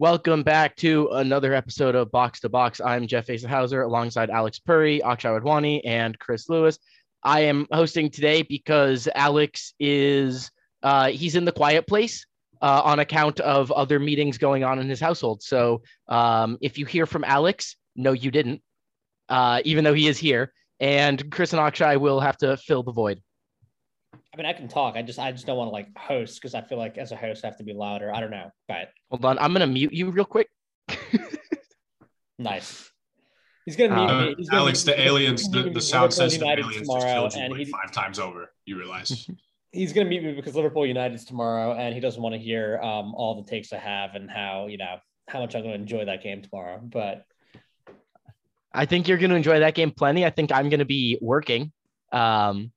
Welcome back to another episode of Box to Box. I'm Jeff Eisenhauser alongside Alex Puri, Akshay Wadwani, and Chris Lewis. I am hosting today because Alex is uh, he's in the quiet place uh, on account of other meetings going on in his household. So um, if you hear from Alex, no, you didn't, uh, even though he is here. And Chris and Akshay will have to fill the void. I mean, I can talk. I just, I just don't want to like host because I feel like as a host, I have to be louder. I don't know, but hold on, I'm gonna mute you real quick. nice. He's gonna mute uh, me. He's gonna Alex, the aliens, the, the sound sensitive United aliens tomorrow, just killed you and like he- five times over. You realize? he's gonna meet me because Liverpool United's tomorrow, and he doesn't want to hear um, all the takes I have and how you know how much I'm gonna enjoy that game tomorrow. But I think you're going to enjoy that game plenty. I think I'm going to be working, um,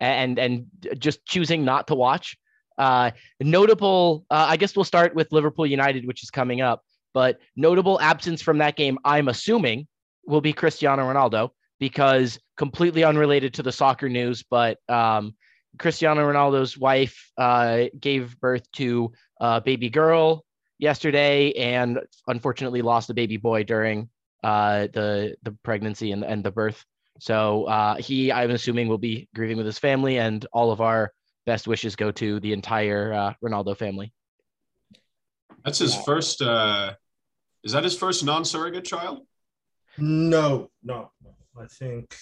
and and just choosing not to watch. Uh, notable, uh, I guess we'll start with Liverpool United, which is coming up. But notable absence from that game, I'm assuming, will be Cristiano Ronaldo because completely unrelated to the soccer news. But um, Cristiano Ronaldo's wife uh, gave birth to a baby girl yesterday, and unfortunately lost a baby boy during uh, the the pregnancy and, and the birth. So uh, he, I'm assuming, will be grieving with his family, and all of our best wishes go to the entire uh, Ronaldo family. That's his first. uh Is that his first non-surrogate child? No, no, no. I think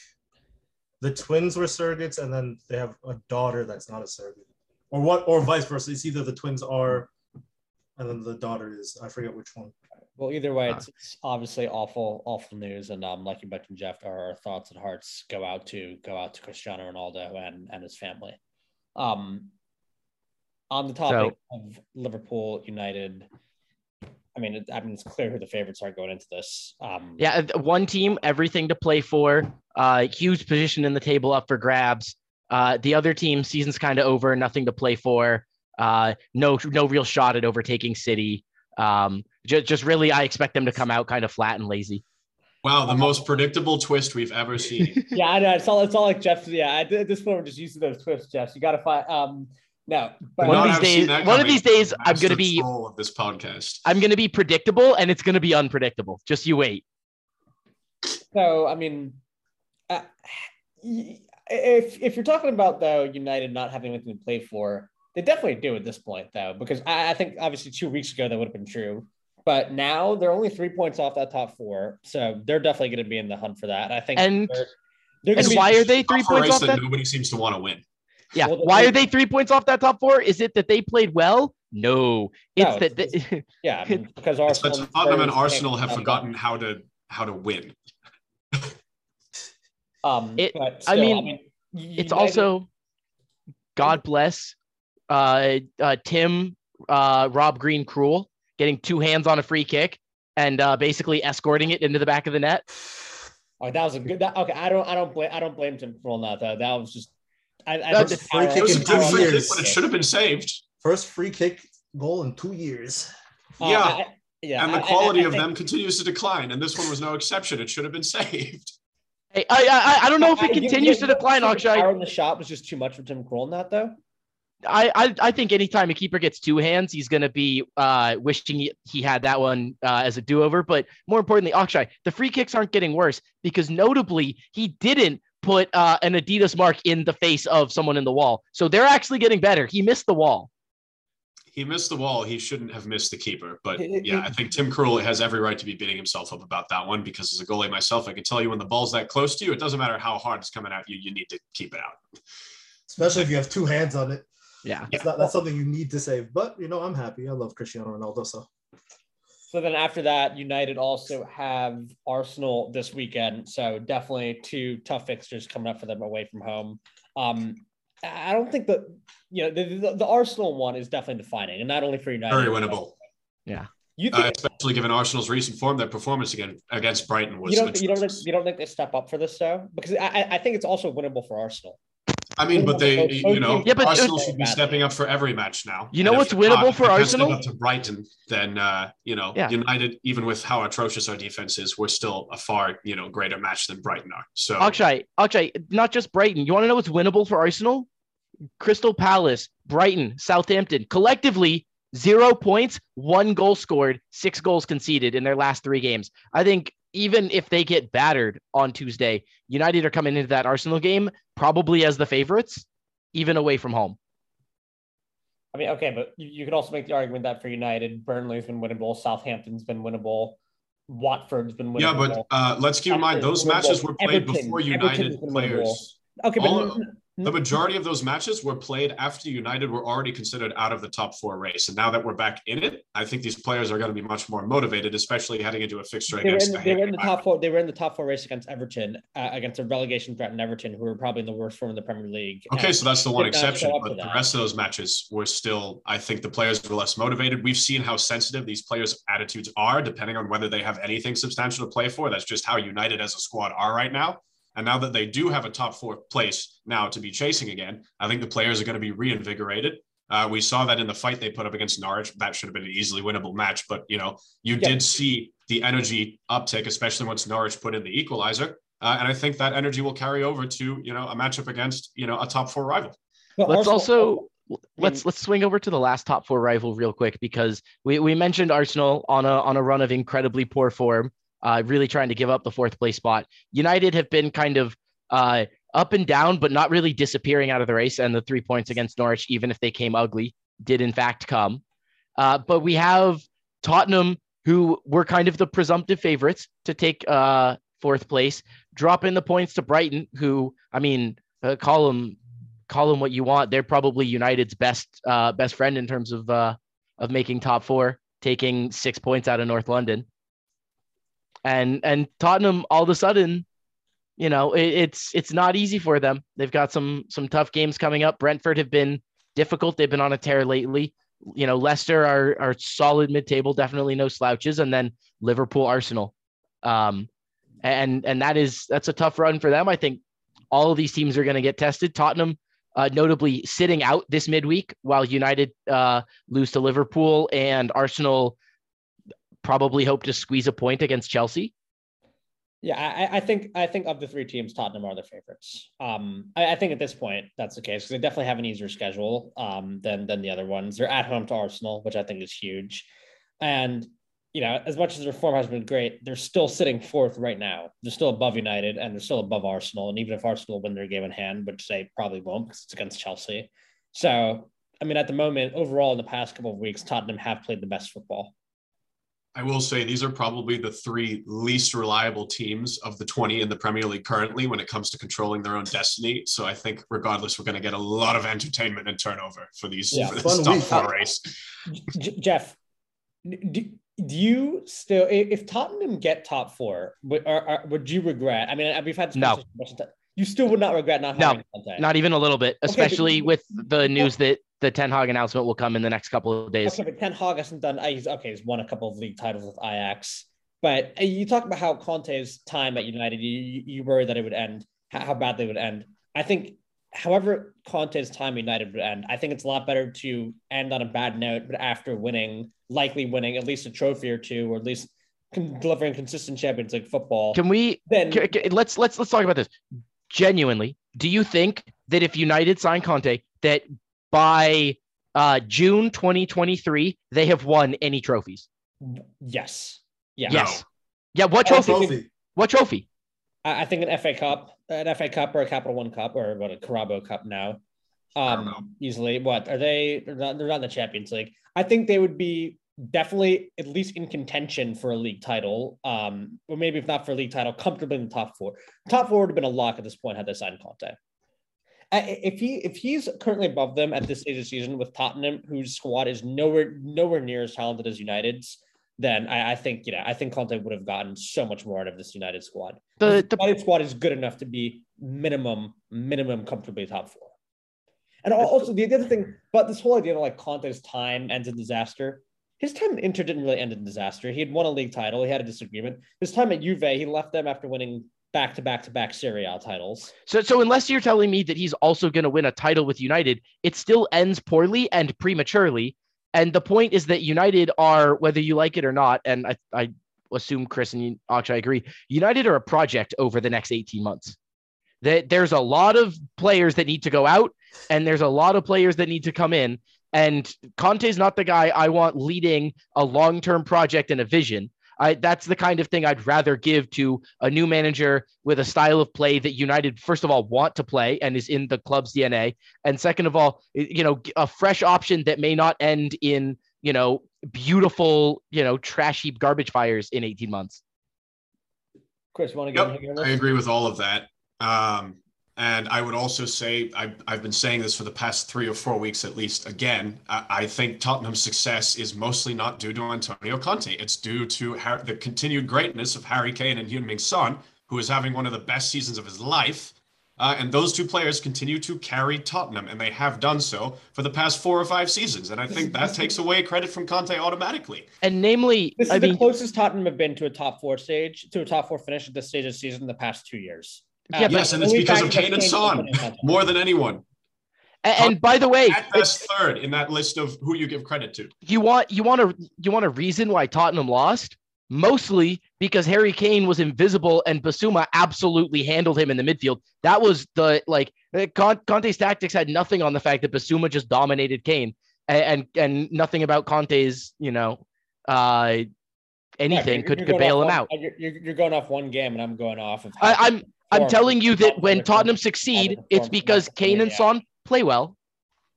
the twins were surrogates, and then they have a daughter that's not a surrogate, or what, or vice versa. It's either the twins are, and then the daughter is. I forget which one. Well, either way, it's, it's obviously awful, awful news. And um, like you mentioned, Jeff, our thoughts and hearts go out to go out to Cristiano Ronaldo and and his family. Um, on the topic of Liverpool United. I mean, it, I mean, it's clear who the favorites are going into this. Um, Yeah, one team, everything to play for. Uh, huge position in the table up for grabs. Uh, the other team, season's kind of over, nothing to play for. Uh, no, no real shot at overtaking City. Um, just, just really, I expect them to come out kind of flat and lazy. Wow, the most predictable twist we've ever seen. Yeah, I know. It's all it's all like Jeff. Yeah, at at this point, we're just using those twists, Jeff. You got to find. Um, no, but One of Not these have seen days- one of these days, I'm gonna be- of this podcast. I'm gonna be predictable, and it's gonna be unpredictable. Just you wait. so I mean, uh, if if you're talking about though United not having anything to play for, they definitely do at this point though, because I, I think obviously two weeks ago that would have been true, but now they're only three points off that top four, so they're definitely going to be in the hunt for that. I think. And- they're, they're And why are they three points off that that? nobody seems to want to win. Yeah. Well, Why are they three points off that top four? Is it that they played well? No, it's No, that it's- they, Yeah, I mean, because It's that Arsenal, Tottenham and Arsenal have forgotten how to how to win. Um, It- but I still, mean, it's United- also God bless uh, uh, Tim uh, Rob Green Krul getting two hands on a free kick and uh, basically escorting it into the back of the net. Oh, that was a good. That, okay, I don't. I don't blame. I don't blame Tim for that though. That was just. I, I That's think a free It kick was in two free kick, years. but it should have been saved. First free kick goal in two years. Uh, Yeah. I- I- yeah. and the I- I- quality I of think- them continues to decline, and this one was no exception. It should have been saved. Hey, I, I I don't know if it you- continues you- to decline, you the Akshay. The shot was just too much for Tim Krul in that though. I, I I think anytime a keeper gets two hands, he's gonna be uh, wishing he, he had that one uh, as a do-over. But more importantly, Akshay, the free kicks aren't getting worse because notably he didn't put uh, an Adidas mark in the face of someone in the wall, so they're actually getting better. He missed the wall. He missed the wall. He shouldn't have missed the keeper. But It- it- yeah, I think Tim Krul has every right to be beating himself up about that one because as a goalie myself, I can tell you when the ball's that close to you, it doesn't matter how hard it's coming at you, you need to keep it out. Especially if you have two hands on it. Yeah. That's, not, that's something you need to save. But you know, I'm happy. I love Cristiano Ronaldo. So So then after that, United also have Arsenal this weekend. So definitely two tough fixtures coming up for them away from home. Um, I don't think that you know the, the, the Arsenal one is definitely defining, and not only for United. Very winnable. Yeah. You think Uh, especially given Arsenal's recent form, their performance again against Brighton was. you don't you don't think, you don't think they step up for this though? Because I I- I think it's also winnable for Arsenal. I mean, but they, you know, Yeah, but- Arsenal should be stepping up for every match now. You know And what's they're not, winnable for they can't step Arsenal? Up to Brighton, then uh, you know, Yeah. United, even with how atrocious our defense is, we're still a far you know greater match than Brighton are. So Akshay, Akshay, not just Brighton. You want to know what's winnable for Arsenal? Crystal Palace, Brighton, Southampton, collectively zero points, one goal scored, six goals conceded in their last three games. I think even if they get battered on Tuesday, United are coming into that Arsenal game probably as the favorites, even away from home. I mean, okay, but you, you could also make the argument that for United, Burnley's been winnable, Southampton's been winnable, Watford's been winnable. Yeah, but uh, let's keep in mind those matches were played Everton- before United players. okay, all but The majority of those matches were played after United were already considered out of the top four race. And now that we're back in it, I think these players are going to be much more motivated, especially heading into a fixture they were, against in, a they were in the top four. They were in the top four race against Everton, uh, against a relegation threatened Everton, who were probably in the worst form in the Premier League. Okay, And so that's the one exception, but the rest of those matches were still, I think the players were less motivated. We've seen how sensitive these players' attitudes are, depending on whether they have anything substantial to play for. That's just how United as a squad are right now. And now that they do have a top four place now to be chasing again, I think the players are going to be reinvigorated. Uh, we saw that in the fight they put up against Norwich. That should have been an easily winnable match, but you know, you Yeah. did see the energy uptick, especially once Norwich put in the equalizer. Uh, and I think that energy will carry over to you know a matchup against you know a top four rival. But Let's Arsenal- also let's let's swing over to the last top four rival real quick because we, we mentioned Arsenal on a on a run of incredibly poor form, uh, really trying to give up the fourth place spot. United have been kind of uh, up and down, but not really disappearing out of the race. And the three points against Norwich, even if they came ugly, did in fact come. Uh, but we have Tottenham, who were kind of the presumptive favorites to take uh, fourth place, drop in the points to Brighton, who I mean, uh, call them call them what you want. They're probably United's best uh, best friend in terms of uh, of making top four, taking six points out of North London. And and Tottenham all of a sudden, you know, it, it's it's not easy for them. They've got some some tough games coming up. Brentford have been difficult. They've been on a tear lately. You know, Leicester are are solid mid table, definitely no slouches, and then Liverpool, Arsenal. Um, and and that is that's a tough run for them. I think all of these teams are going to get tested. Tottenham, uh, notably sitting out this midweek, while United uh, lose to Liverpool and Arsenal probably hope to squeeze a point against Chelsea. Yeah, I, I think I think of the three teams, Tottenham are the favorites. Um, I, I think at this point that's the case because they definitely have an easier schedule um, than than the other ones. They're at home to Arsenal, which I think is huge, and you know as much as their form has been great, they're still sitting fourth right now. They're still above United and they're still above Arsenal. And even if Arsenal win their game in hand, which they probably won't because it's against Chelsea, so I mean at the moment overall in the past couple of weeks, Tottenham have played the best football. I will say these are probably the three least reliable teams of the 20 in the Premier League currently when it comes to controlling their own destiny. So I think, regardless, we're going to get a lot of entertainment and turnover for these Yeah. for this top four race. J- Jeff, do, do you still, if Tottenham get top four, would, are, are, would you regret? I mean, we've had this No. a bunch of times. You still would not regret not No, having Conte. Not even a little bit, but- especially with the news that the Ten Hag announcement will come in the next couple of days. Okay, but Ten Hag hasn't done. He's okay. He's won a couple of league titles with Ajax, but uh, you talk about how Conte's time at United. You you, worry that it would end, how, how bad they would end. I think, however, Conte's time at United would end. I think it's a lot better to end on a bad note, but after winning, likely winning at least a trophy or two, or at least delivering consistent Champions League football. Can we then Ca- ca- let's let's let's talk about this. Genuinely, do you think that if United sign Conte, that by uh, June 2023 they have won any trophies? yes, yeah, Yes. Yeah. What trophy? Trophy. What trophy? I, I think an FA Cup, an FA Cup or a Capital One Cup or what a Carabao Cup now. I. Um, easily. What are they? They're not, they're not in the Champions League. I think they would be definitely at least in contention for a league title. Um, or maybe if not for a league title, comfortably in the top four. Top four would have been a lock at this point had they signed Conte. If he if he's currently above them at this stage of the season with Tottenham, whose squad is nowhere nowhere near as talented as United's, then I, I think you know I think Conte would have gotten so much more out of this United squad. The, The the United squad is good enough to be minimum, minimum comfortably top four. And al- also the other thing, but this whole idea of like Conte's time ends in disaster. His time at Inter didn't really end in disaster. He had won a league title. He had a disagreement. His time at Juve, he left them after winning back to back to back Serie A titles. so so unless you're telling me that he's also going to win a title with United, it still ends poorly and prematurely. And the point is that United are, whether you like it or not, and I, I assume Chris and Akshay agree, United are a project over the next 18 months. That there's a lot of players that need to go out, and there's a lot of players that need to come in. And Conte's not the guy I want leading a long-term project and a vision. I, that's the kind of thing I'd rather give to a new manager with a style of play that United, first of all, want to play and is in the club's DNA. And second of all, you know, a fresh option that may not end in, you know, beautiful, you know, trashy garbage fires in 18 months. Chris, want to go? Yep, I agree with all of that. Um, and I would also say, I've, I've been saying this for the past three or four weeks at least. Again, I, I think Tottenham's success is mostly not due to Antonio Conte. It's due to the continued greatness of Harry Kane and Heung-min Son, who is having one of the best seasons of his life. Uh, and those two players continue to carry Tottenham, and they have done so for the past four or five seasons. And I think that takes away credit from Conte automatically. And namely, this is I the mean, closest Tottenham have been to a top four stage, to a top four finish at this stage of the season in the past two years. Yeah, yes, and it's because of Kane and Kane Son more than anyone. and, and by the way, At best, third in that list of who you give credit to. you want you want to you want a reason why Tottenham lost? Mostly because Harry Kane was invisible and Bissouma absolutely handled him in the midfield. That was the like uh, Conte's tactics had nothing on the fact that Bissouma just dominated Kane and and, and nothing about Conte's you know uh anything Yeah, could you're could bail him one- out. You're, you're, you're going off one game, and I'm going off of. I, I'm I'm telling you that when Tottenham succeed, it's because Kane and. Son play well.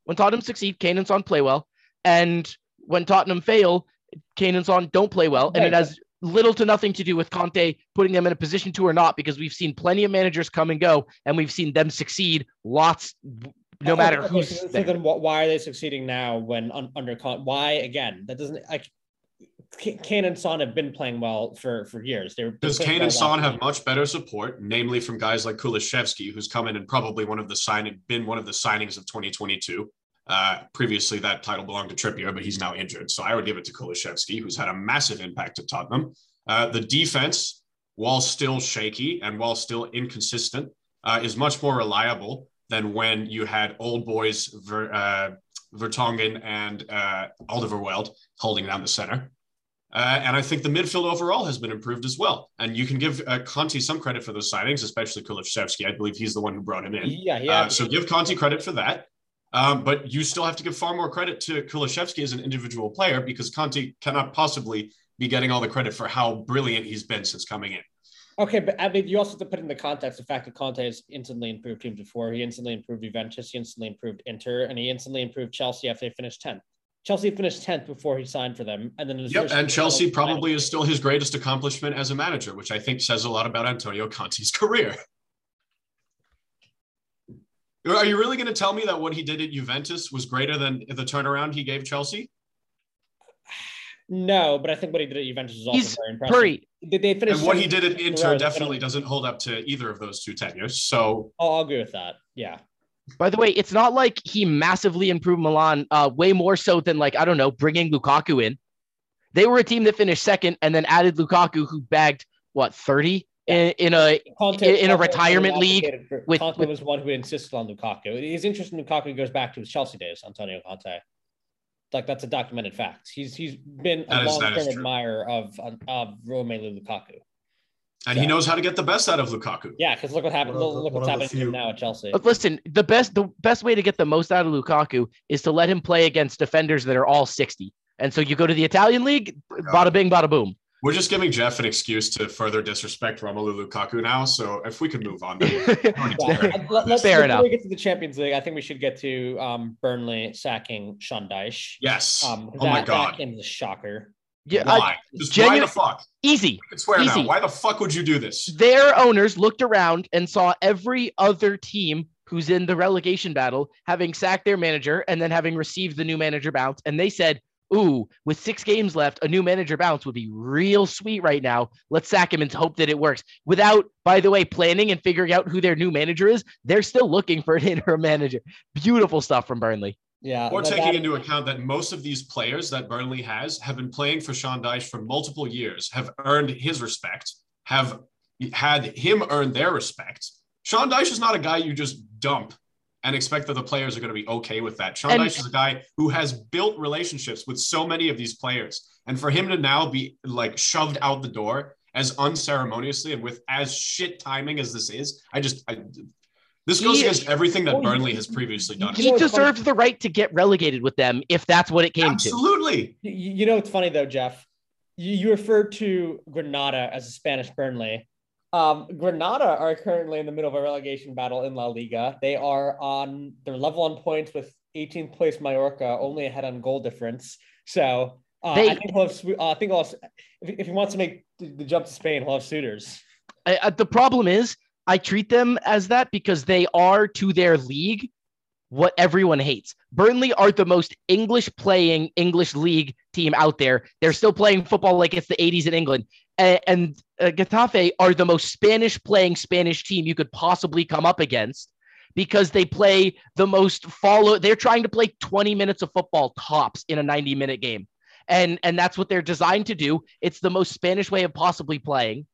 When Tottenham succeed, Kane and Son play well, and when Tottenham fail, Kane and Son don't play well, and it has little to nothing to do with Conte putting them in a position to or not, because we've seen plenty of managers come and go, and we've seen them succeed lots, no matter okay, who's So, so then, wh- why are they succeeding now when un, under con? Why again? That doesn't like. Kane and Son have been playing well for for years. Because Kane well and Son have much better support, namely from guys like Kulusevski, who's come in and probably one of the signing been one of the signings of 2022. Uh, previously, that title belonged to Trippier, but he's now injured. So I would give it to Kulusevski, who's had a massive impact at Tottenham. Uh, the defense, while still shaky and while still inconsistent, uh, is much more reliable than when you had old boys Ver, uh, Vertonghen and uh, Alderweireld holding down the center. Uh, and I think the midfield overall has been improved as well. And you can give uh, Conte some credit for those signings, especially Kulusevski. I believe he's the one who brought him in. Yeah, yeah. Uh, so give Conte credit for that. Um, but you still have to give far more credit to Kulusevski as an individual player because Conte cannot possibly be getting all the credit for how brilliant he's been since coming in. Okay, but I mean, you also have to put in the context the fact that Conte has instantly improved teams before. He instantly improved Juventus, he instantly improved Inter, and he instantly improved Chelsea after they finished 10th. Chelsea finished 10th before he signed for them. And then Yep, and Chelsea probably is still his greatest accomplishment as a manager, which I think says a lot about Antonio Conte's career. Are you really going to tell me that what he did at Juventus was greater than the turnaround he gave Chelsea? No, but I think what he did at Juventus is also He's very impressive. Hurry. Did they finish? And what he did at in a row, Inter definitely doesn't hold up to either of those two tenures. So I'll, I'll agree with that. Yeah. By the way, it's not like he massively improved Milan, uh, way more so than like I don't know, bringing Lukaku in. They were a team that finished second and then added Lukaku, who bagged what thirty in, in a Conte, In- in a Conte was retirement league advocated for- with- Conte with- was one who insisted on Lukaku. His interest in Lukaku goes back to his Chelsea days. Antonio Conte, like that's a documented fact. He's he's been a That is- that long is term admirer of of Romelu Lukaku. And he knows how to get the best out of Lukaku. Yeah, because look what happened. One Look, the- look what's of the happening to him now at Chelsea. But listen, the best the best way to get the most out of Lukaku is to let him play against defenders that are all 60. And so you go to the Italian league, bada bing, bada boom. We're just giving Jeff an excuse to further disrespect Romelu Lukaku now. So if we could move on. Then. Yeah, let- let's, Fair before enough. we get to the Champions League, I think we should get to um, Burnley sacking Sean Dyche. yes. Um, oh my God. that came as a shocker. Yeah, Why? Just why the fuck? easy. I swear Easy. now. Why the fuck would you do this? Their owners looked around and saw every other team who's in the relegation battle having sacked their manager and then having received the new manager bounce. And they said, Ooh, with six games left, a new manager bounce would be real sweet right now. Let's sack him and hope that it works. Without, by the way, planning and figuring out who their new manager is, they're still looking for an interim manager. Beautiful stuff from Burnley. Yeah. Or taking that- into account that most of these players that Burnley has have been playing for Sean Dyche for multiple years, have earned his respect, have had him earn their respect. Sean Dyche is not a guy you just dump and expect that the players are going to be okay with that. Sean And- Dyche is a guy who has built relationships with so many of these players. And for him to now be like shoved out the door as unceremoniously and with as shit timing as this is. I just I, this goes He- against everything that Burnley has previously done. He know what's funny? deserves the right to get relegated with them if that's what it came to. Absolutely. You, you know what's funny though, Jeff? You, you referred to Granada as a Spanish Burnley. Um, Granada are currently in the middle of a relegation battle in La Liga. They are on they're level on points with 18th place Mallorca, only ahead on goal difference. So uh, They- I think he'll have, uh, I think he'll have, if, if he wants to make the, the jump to Spain, he'll have suitors. I, I- the problem is, I treat them as that because they are to their league what everyone hates. Burnley are the most English playing English league team out there. They're still playing football like it's the 80s in England. A- And, uh, Getafe are the most Spanish playing Spanish team you could possibly come up against because they play the most follow. They're trying to play 20 minutes of football tops in a 90 minute game. And, and that's what they're designed to do. It's the most Spanish way of possibly playing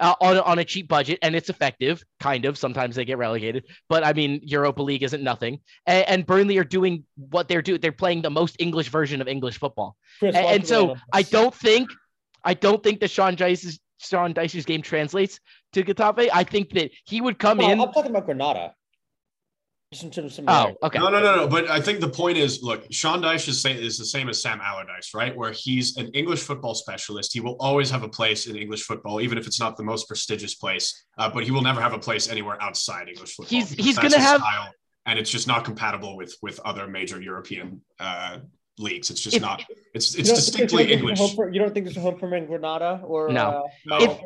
uh, on, on a cheap budget and it's effective kind of sometimes they get relegated but i mean europa league isn't nothing and, and burnley are doing what they're doing they're playing the most english version of english football and, and so weigh in on i don't think i don't think that sean Dyche's sean Dyche's game translates to Getafe. i think that he would come No, in I'm talking about Granada. Just in terms of oh okay No, no, no, no. But I think the point is, look, Sean Dyche is, say, is the same as Sam Allardyce, right? Where he's an English football specialist. He will always have a place in English football, even if it's not the most prestigious place. Uh, but he will never have a place anywhere outside English football. He's- he's gonna have- style, and it's just not compatible with with other major European uh, leagues. It's just If- not. It's it's distinctly English. for- you don't think there's a home for him in Granada or No. Uh, No. Mallorca?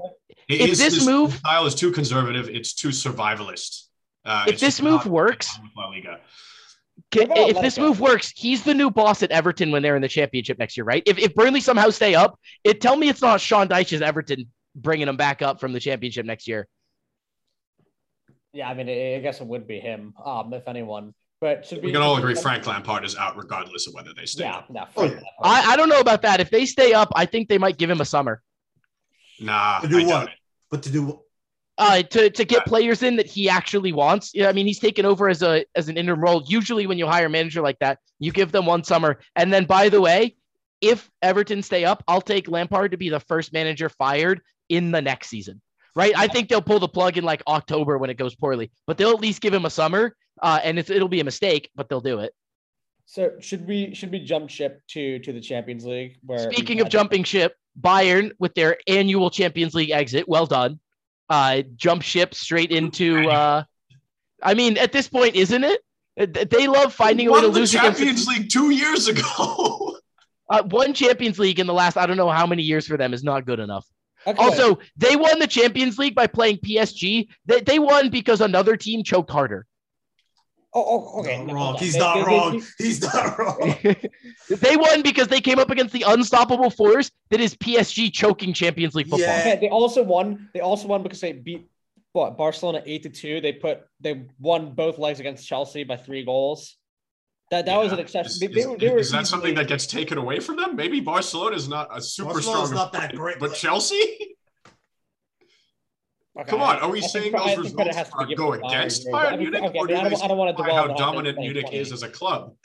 It if is- this his move- style is too conservative, it's too survivalist. Uh, If this move works- in line with La Liga. Get- if this move works, he's the new boss at Everton when they're in the championship next year, right? If, if Burnley somehow stay up, it tell me it's not Sean Dyche's Everton bringing them back up from the championship next year. Yeah, I mean, I I guess it would be him, um, if anyone. But should We can all agree Frank Lampard is out regardless of whether they stay. Yeah, up. no, Oh, Frank Lampard. I, I don't know about that. If they stay up, I think they might give him a summer Nah, To do I doubt what? it. But to do uh, to to get players in that he actually wants. Yeah, I mean, he's taken over as a as an interim role. Usually, when you hire a manager like that, you give them one summer, and then by the way, if Everton stay up, I'll take Lampard to be the first manager fired in the next season. Right? I think they'll pull the plug in like October when it goes poorly, but they'll at least give him a summer. Uh, and it's, it'll be a mistake, but they'll do it. So should we should we jump ship to to the Champions League? Where Speaking of jumping ship, Bayern with their annual Champions League exit, well done. Uh, jump ship straight into. Uh, I mean, at this point, isn't it? They love finding a way Won to the lose against Champions League two years ago. uh, one Champions League in the last I don't know how many years for them is not good enough. Okay, Also, they won the Champions League by playing PSG. They, they won because another team choked harder. Oh, oh, okay, no, wrong. He's not they- they- wrong. He's not wrong. they won because they came up against the unstoppable force that is PSG choking Champions League football. Yeah. Okay, they also won. They also won because they beat what Barcelona eight to two. They put they won both legs against Chelsea by three goals. That that was an Yeah. exception. Is, They, they were, they were is that something that gets taken away from them? Maybe Barcelona is not a super Barcelona's strong, not that great, but but- Chelsea. Okay, Come on, are we I saying credit- I those results has to be are given go to Bayern against. Bayern I mean, Munich, okay, or I do don't- I don't wanna signify dwell how on what happened in dominant Munich is as a club?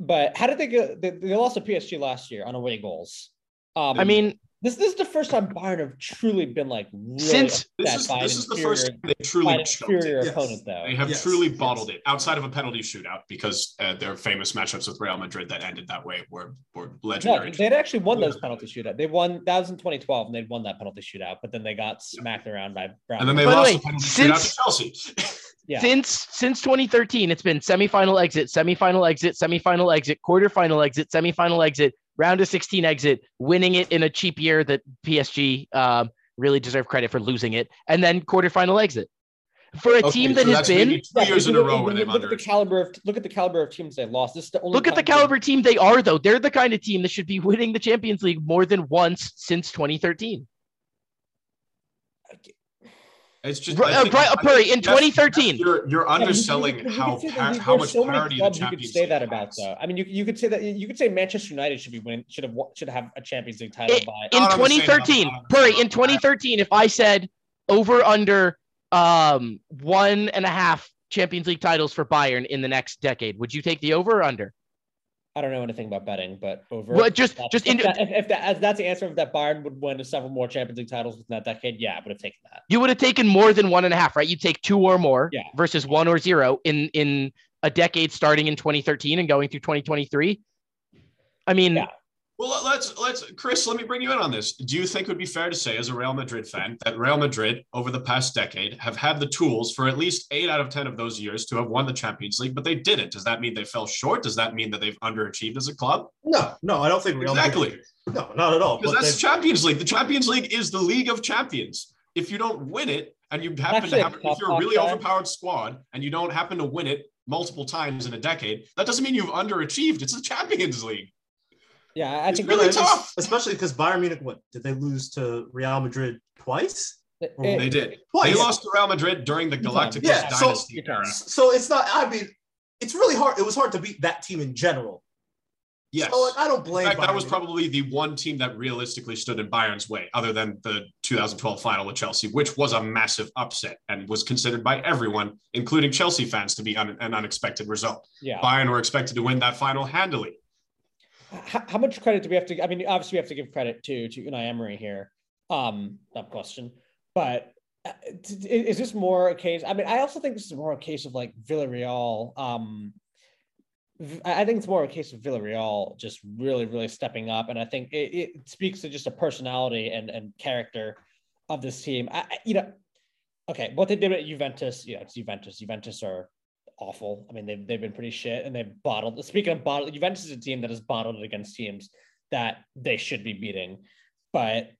But how did they go? They, they lost to PSG last year on away goals. Um, I mean, this this is the first time Bayern have truly been like really Since- This is by this an is the first time they by truly an inferior it. Yes. opponent though. They have Yes, truly yes. bottled it outside of a penalty shootout because uh, their famous matchups with Real Madrid that ended that way were were No, legendary. they had actually won those penalty shootout. They won that was in 2012 and they'd won that penalty shootout, but then they got smacked around by Brown. and then they By the lost way, the penalty since- shootout to Chelsea. Yeah. since since 2013, it's been semifinal exit, semifinal exit, semifinal exit, quarterfinal exit, semifinal exit, round of 16 exit, winning it in a cheap year that PSG um, really deserve credit for losing it, and then quarterfinal exit. For a Okay, team that so has been two Yeah, years in a look- row where they've look at the caliber of look at the caliber of teams they lost. This is the only Look at the time they- caliber team they are, though. They're the kind of team that should be winning the Champions League more than once since 2013. It's just Right, uh, think- right, I Perry, in 2013. You're you're Yeah, you- underselling you- you how could par- how much so many parity the clubs you could say League that about has. though. I mean, you, you could say that you could say Manchester United should be win should have won- should have a Champions League title It- by in Not on the same 2013, level, not on the Perry, in 2013, if I said over under um one and a half Champions League titles for Bayern in the next decade, would you take the over or under? I don't know anything about betting, but over. Well, just just if, in, that, if, if that as that's the answer, if that Bayern would win several more Champions League titles within that decade, yeah, I would have taken that. you would have taken more than one and a half, right? You take two or more Yeah. versus one or zero in in a decade starting in 2013 and going through 2023. I mean, Yeah. Well, let's let's Chris. Let me bring you in on this. Do you think it would be fair to say, as a Real Madrid fan, that Real Madrid over the past decade have had the tools for at least eight out of ten of those years to have won the Champions League, but they didn't? Does that mean they fell short? Does that mean that they've underachieved as a club? No, no, I don't think Real Exactly. Madrid. No, not at all. Because that's they- Champions League. The Champions League is the League of Champions. If you don't win it, and you happen Actually, to have, a if you're a really outside. overpowered squad, and you don't happen to win it multiple times in a decade, that doesn't mean you've underachieved. It's the Champions League. Yeah, I It's think really Yeah, it's- tough. especially because Bayern Munich. What did they lose to Real Madrid twice? it- They did. Twice. They lost to Real Madrid during the Good Galacticos Yeah, so- dynasty Good era. So it's not. I mean, it's really hard. It was hard to beat that team in general. Yes. So like, I don't In blame. fact, that was probably the one team that realistically stood in Bayern's way, other than the 2012 final with Chelsea, which was a massive upset and was considered by everyone, including Chelsea fans, to be un- an unexpected result. yeah. Bayern were expected to win that final handily. How, how much credit do we have to? I mean, obviously we have to give credit to to Unai Emery here. Um, question, but uh, is this more a case? I mean, I also think this is more a case of like Villarreal. Um, I think it's more a case of Villarreal just really, really stepping up, and I think it, it speaks to just a personality and and character of this team. I- you know, okay, what they did at Juventus, you know, it's Juventus. Juventus are awful. I mean, they've, they've been pretty shit and they've bottled. Speaking of bottled, Juventus is a team that has bottled it against teams that they should be beating. But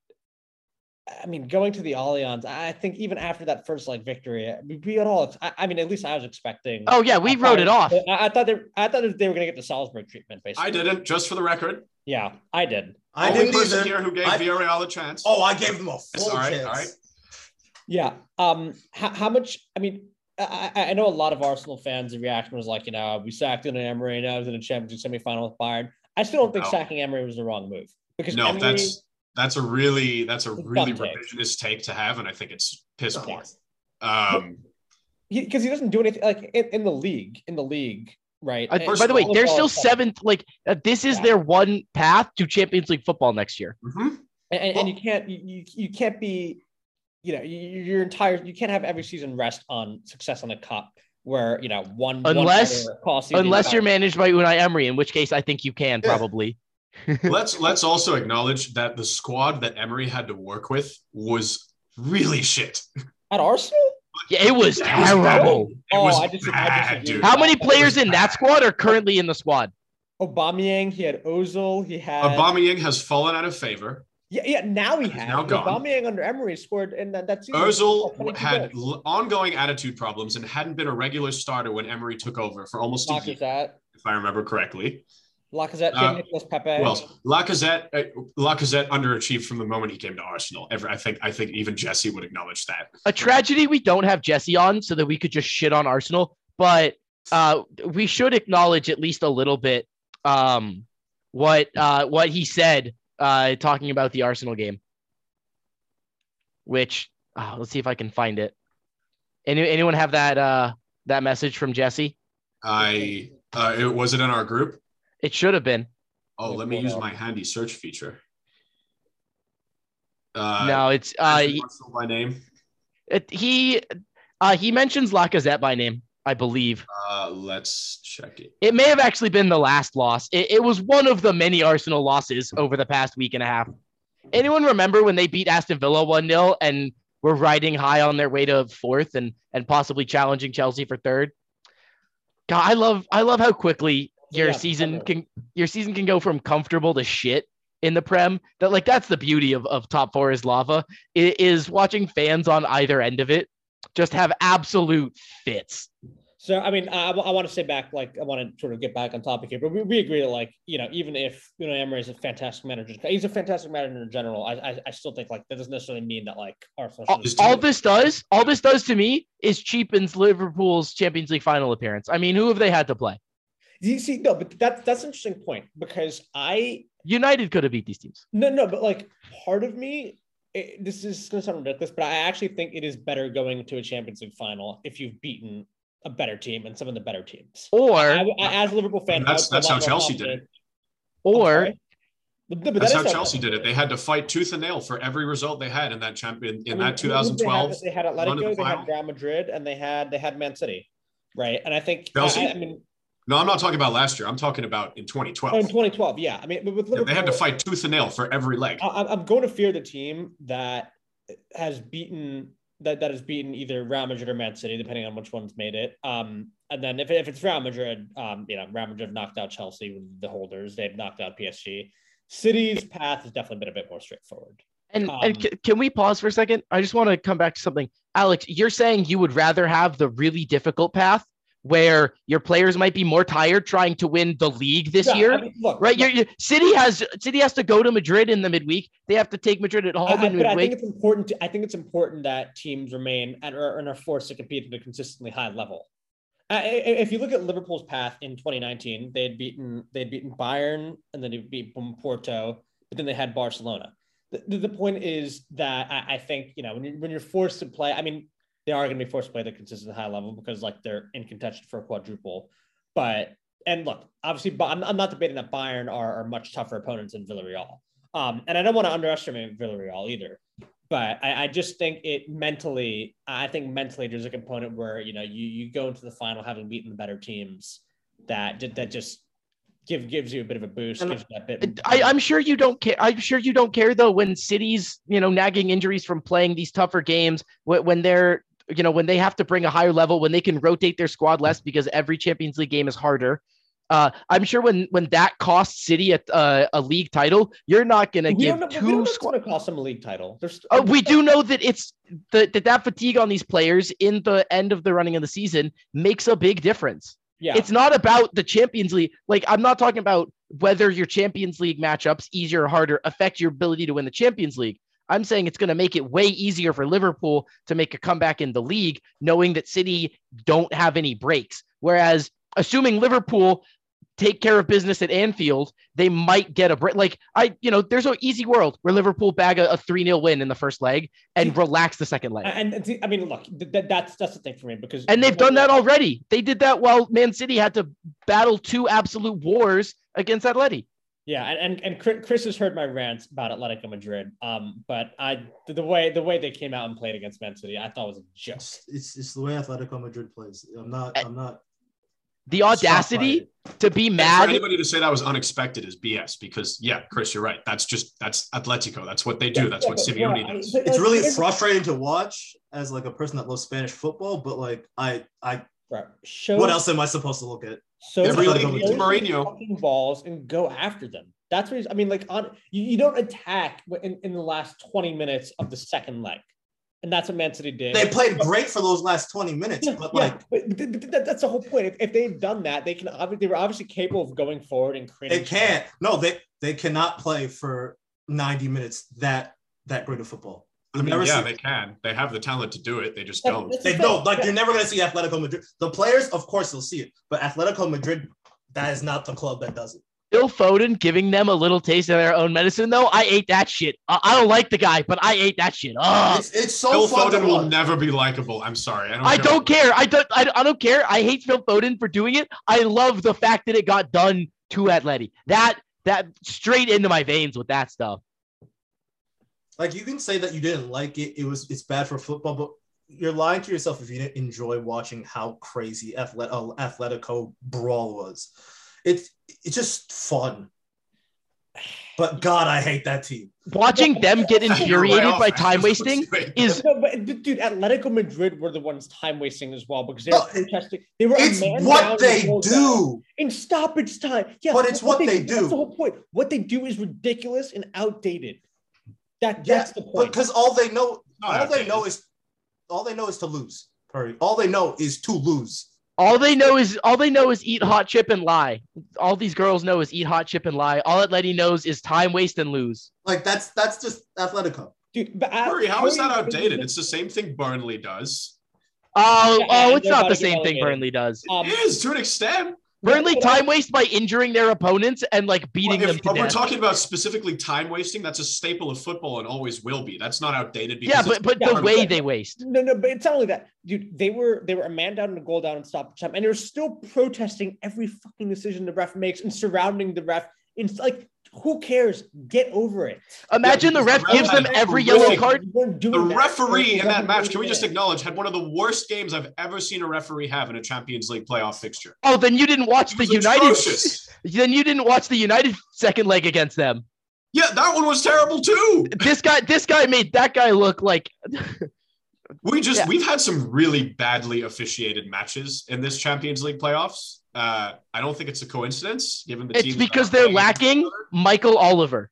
I mean, going to the Allianz, I think even after that first like victory, we, at all. I, I mean, at least I was expecting. oh yeah, we I wrote it off. I, I thought they, I thought they were going to get the Salzburg treatment. Basically, I didn't, just for the record. Yeah, I did. I Only didn't person either. here who gave I- Villarreal a chance. Oh, I gave them a That's full all right, chance. all right. Yeah. Um. How, how much? I mean, I, I I know a lot of Arsenal fans. The reaction was like, you know, we sacked in Emery. Now he's in a Champions League semifinal with Bayern. I still don't think No. sacking Emery was the wrong move because No, Emery, that's that's a really that's a really dumb take. revisionist take to have, and I think it's piss No. poor. Um, because he, doesn't do anything like in, in the league. In the league, right? And- First by the way, they're First of all, still seventh. Like uh, this is Yeah. their one path to Champions League football next year. mhm. and, and, Well- and you can't you, you you can't be, you know, your entire you can't have every season rest on success on the cup where you know one one Unless- player costs you the Unless you're managed by Unai Emery, in which case I think you can Yeah. probably. let's let's also acknowledge that the squad that Emery had to work with was really shit. at Arsenal. Yeah, it was It was terrible. It Oh, was I disagree- I bad, disagree. dude. How many players in that squad are currently in the squad? Aubameyang, he had Ozil, he had Aubameyang has fallen out of favor. Yeah, yeah. Now he He's has. now gone. Aubameyang under Emery scored, and that, that's Ozil had l- ongoing attitude problems and hadn't been a regular starter when Emery took over for almost a year, Lacazette, if I remember correctly. Lacazette, Uh, Nicolas Pepe. Who else? Lacazette, uh, Lacazette underachieved from the moment he came to Arsenal. Every, I think, I think even Jesse would acknowledge that. A tragedy we don't have Jesse on so that we could just shit on Arsenal, but uh, we should acknowledge at least a little bit um, what uh, what he said uh, talking about the Arsenal game. Which uh, let's see if I can find it. Any, anyone have that uh, that message from Jesse? I uh, it, was it in our group? It should have been. Oh, let me use my handy search feature. Uh, no, it's uh, is it Arsenal by name. it, he uh, he mentions Lacazette by name, I believe. Uh, let's check it. It may have actually been the last loss. It, it was one of the many Arsenal losses over the past week and a half. Anyone remember when they beat Aston Villa 1 0 and were riding high on their way to fourth and, and possibly challenging Chelsea for third? God, I love I love how quickly your Yeah, season can your season can go from comfortable to shit in the Prem. That like that's the beauty of, of top four is lava. It is watching fans on either end of it just have absolute fits. So, I mean, I, I want to say back, like, I want to sort of get back on topic here, but we, we agree that, like, you know, even if, you know, Emery is a fantastic manager, he's a fantastic manager in general. I, I, I still think, like, that doesn't necessarily mean that, like, Arsenal all, all this does, all this does to me is cheapens Liverpool's Champions League final appearance. I mean, who have they had to play? You see, no, but that's, that's an interesting point because I, United could have beat these teams. no, no, but, like, part of me, it, this is going to sound ridiculous, but I actually think it is better going to a Champions League final if you've beaten a better team and some of the better teams. Or I, I, as a Liverpool fan, that's- I would feel that's how Chelsea did it. or? But- but That's that how is Chelsea did it. They had to fight tooth and nail for every result they had in that champion in I mean, that who- who they had? 2012. They had, run to the Atletico, they final. had Real Madrid, and they had they had Man City, right? And I think Chelsea? I, I mean, No, I'm not talking about last year. I'm talking about in oh, 2012. in 2012, yeah. I mean, but with Yeah, they had to fight tooth and nail for every leg. I, I'm going to fear the team that has beaten that that has beaten either Real Madrid or Man City, depending on which one's made it. Um, and then if, if it's Real Madrid, um, you know, Real Madrid knocked out Chelsea with the holders. They've knocked out PSG. City's path has definitely been a bit more straightforward. and, Um, and c- can we pause for a second? I just want to come back to something. Alex, you're saying you would rather have the really difficult path where your players might be more tired trying to win the league this Yeah, year. I mean, look, Right, look, you're, you City has City has to go to Madrid in the midweek. They have to take Madrid at home I- in but I think it's important. To, I think it's important that teams remain and are, and are forced to compete at a consistently high level. Uh, if you look at Liverpool's path in 2019, they had beaten they had beaten Bayern and then they beat Porto, but then they had Barcelona. The, the, the point is that I, I think you know when you're when you're forced to play. I mean, they are going to be forced to play at a consistent high level because like they're in contention for a quadruple. But and look, obviously, but I'm, I'm not debating that Bayern are, are much tougher opponents than Villarreal. Um, and I don't want to underestimate Villarreal either. But I, I just think it mentally, I think mentally there's a component where you know you you go into the final having beaten the better teams that that just give gives you a bit of a boost. Gives you that bit. I, I'm sure you don't care. I'm sure you don't care though when cities, you know, nagging injuries from playing these tougher games when, when they're, you know, when they have to bring a higher level, when they can rotate their squad less because every Champions League game is harder. Uh, I'm sure when when that costs City a, uh, a league title, you're not going to give know, two it's squad. going to cost them a league title. There's Uh, we do know that it's the, that that fatigue on these players in the end of the running of the season makes a big difference. yeah. It's not about the Champions League. Like I'm not talking about whether your Champions League matchups, easier or harder, affect your ability to win the Champions League. I'm saying it's going to make it way easier for Liverpool to make a comeback in the league, knowing that City don't have any breaks. Whereas, assuming Liverpool take care of business at Anfield, they might get a break. Like I, you know, there's an easy world where Liverpool bag a, a 3-0 win in the first leg and relax the second leg. and, and I mean, look, th- th- that's that's the thing for me because And they've done that already. They did that while Man City had to battle two absolute wars against Atleti. Yeah, and, and and Chris Chris has heard my rants about Atletico Madrid. Um, but I the, the way the way they came out and played against Man City, I thought was a joke. It's, it's it's the way Atletico Madrid plays. I'm not. I'm not. The audacity to be And for mad. anybody to say that was unexpected is BS because yeah, Chris, you're right. That's just that's Atletico. That's what they do. That's what Simeone does. It's really frustrating to watch as like a person that loves Spanish football, but like I, I, Right. Show what else am I supposed to look at? So Every league needs Mourinho. fucking balls and go after them. That's what he's, I mean. Like on you, you don't attack in, in the last twenty minutes of the second leg, and that's what Man City did. They played great for those last 20 minutes, Yeah, but yeah, like but th- th- that's the whole point. If, if they've done that, they can obviously they were obviously capable of going forward and creating. they can't. No, they they cannot play for 90 minutes that that great of football. I mean, yeah, seen- they can. They have the talent to do it. They just don't. They don't like you're never gonna see Atletico Madrid. The players, of course, they'll see it, but Atletico Madrid, that is not the club that does it. Phil Foden giving them a little taste of their own medicine, though. I ate that shit. I, I don't like the guy, but I ate that shit. Oh, It's, it's so Phil fun Foden will watch. never be likable. I'm sorry. I don't. I don't care. I don't. I, I don't care. I hate Phil Foden for doing it. I love the fact that it got done to Atleti. That that straight into my veins with that stuff. Like you can say that you didn't like it. It was it's bad for football, but you're lying to yourself if you didn't enjoy watching how crazy Athlet, uh, Atletico brawl was. It's it's just fun. But God, I hate that team. Watching them get infuriated right off, by time wasting is No, but but, dude, Atletico Madrid were the ones time wasting as well because they were No, it- protesting. They were a It's man what and they goal down do. in stoppage time. Yeah, But it's what they That's do. That's the whole point. What they do is ridiculous and outdated. That Yeah, that's the point. Because all they know, all they know is, all they know is to lose. Perry. All they know is to lose. all they know is all they know is eat hot chip and lie. All these girls know is eat hot chip and lie. All that Atleti knows is time waste and lose. Like that's that's just Atletico. Dude, but I- Murray, how is that Murray- outdated? It's the same thing Burnley does. Oh, Yeah, oh, it's not the same thing. Burnley does. Um, it is to an extent. Burnley time waste by injuring their opponents and like beating Well, them if to we're talking about specifically time wasting, that's a staple of football and always will be. That's not outdated. yeah, but but the way they waste. No, no, but it's not only that, dude. They were they were a man down and a goal down and stoppage time, and they're still protesting every fucking decision the ref makes and surrounding the ref. It's like, who cares? Get over it. Imagine the ref gives them every horrific- yellow card. The doing that. referee in that match, can we just acknowledge, had one of the worst games I've ever seen a referee have in a Champions League playoff fixture. Oh, then you didn't watch the United. atrocious. Then you didn't watch the United second leg against them. Yeah, that one was terrible too. This guy, this guy made that guy look like We just Yeah. we've had some really badly officiated matches in this Champions League playoffs. Uh, I don't think it's a coincidence, given the team. it's teams because they're lacking. Michael Oliver.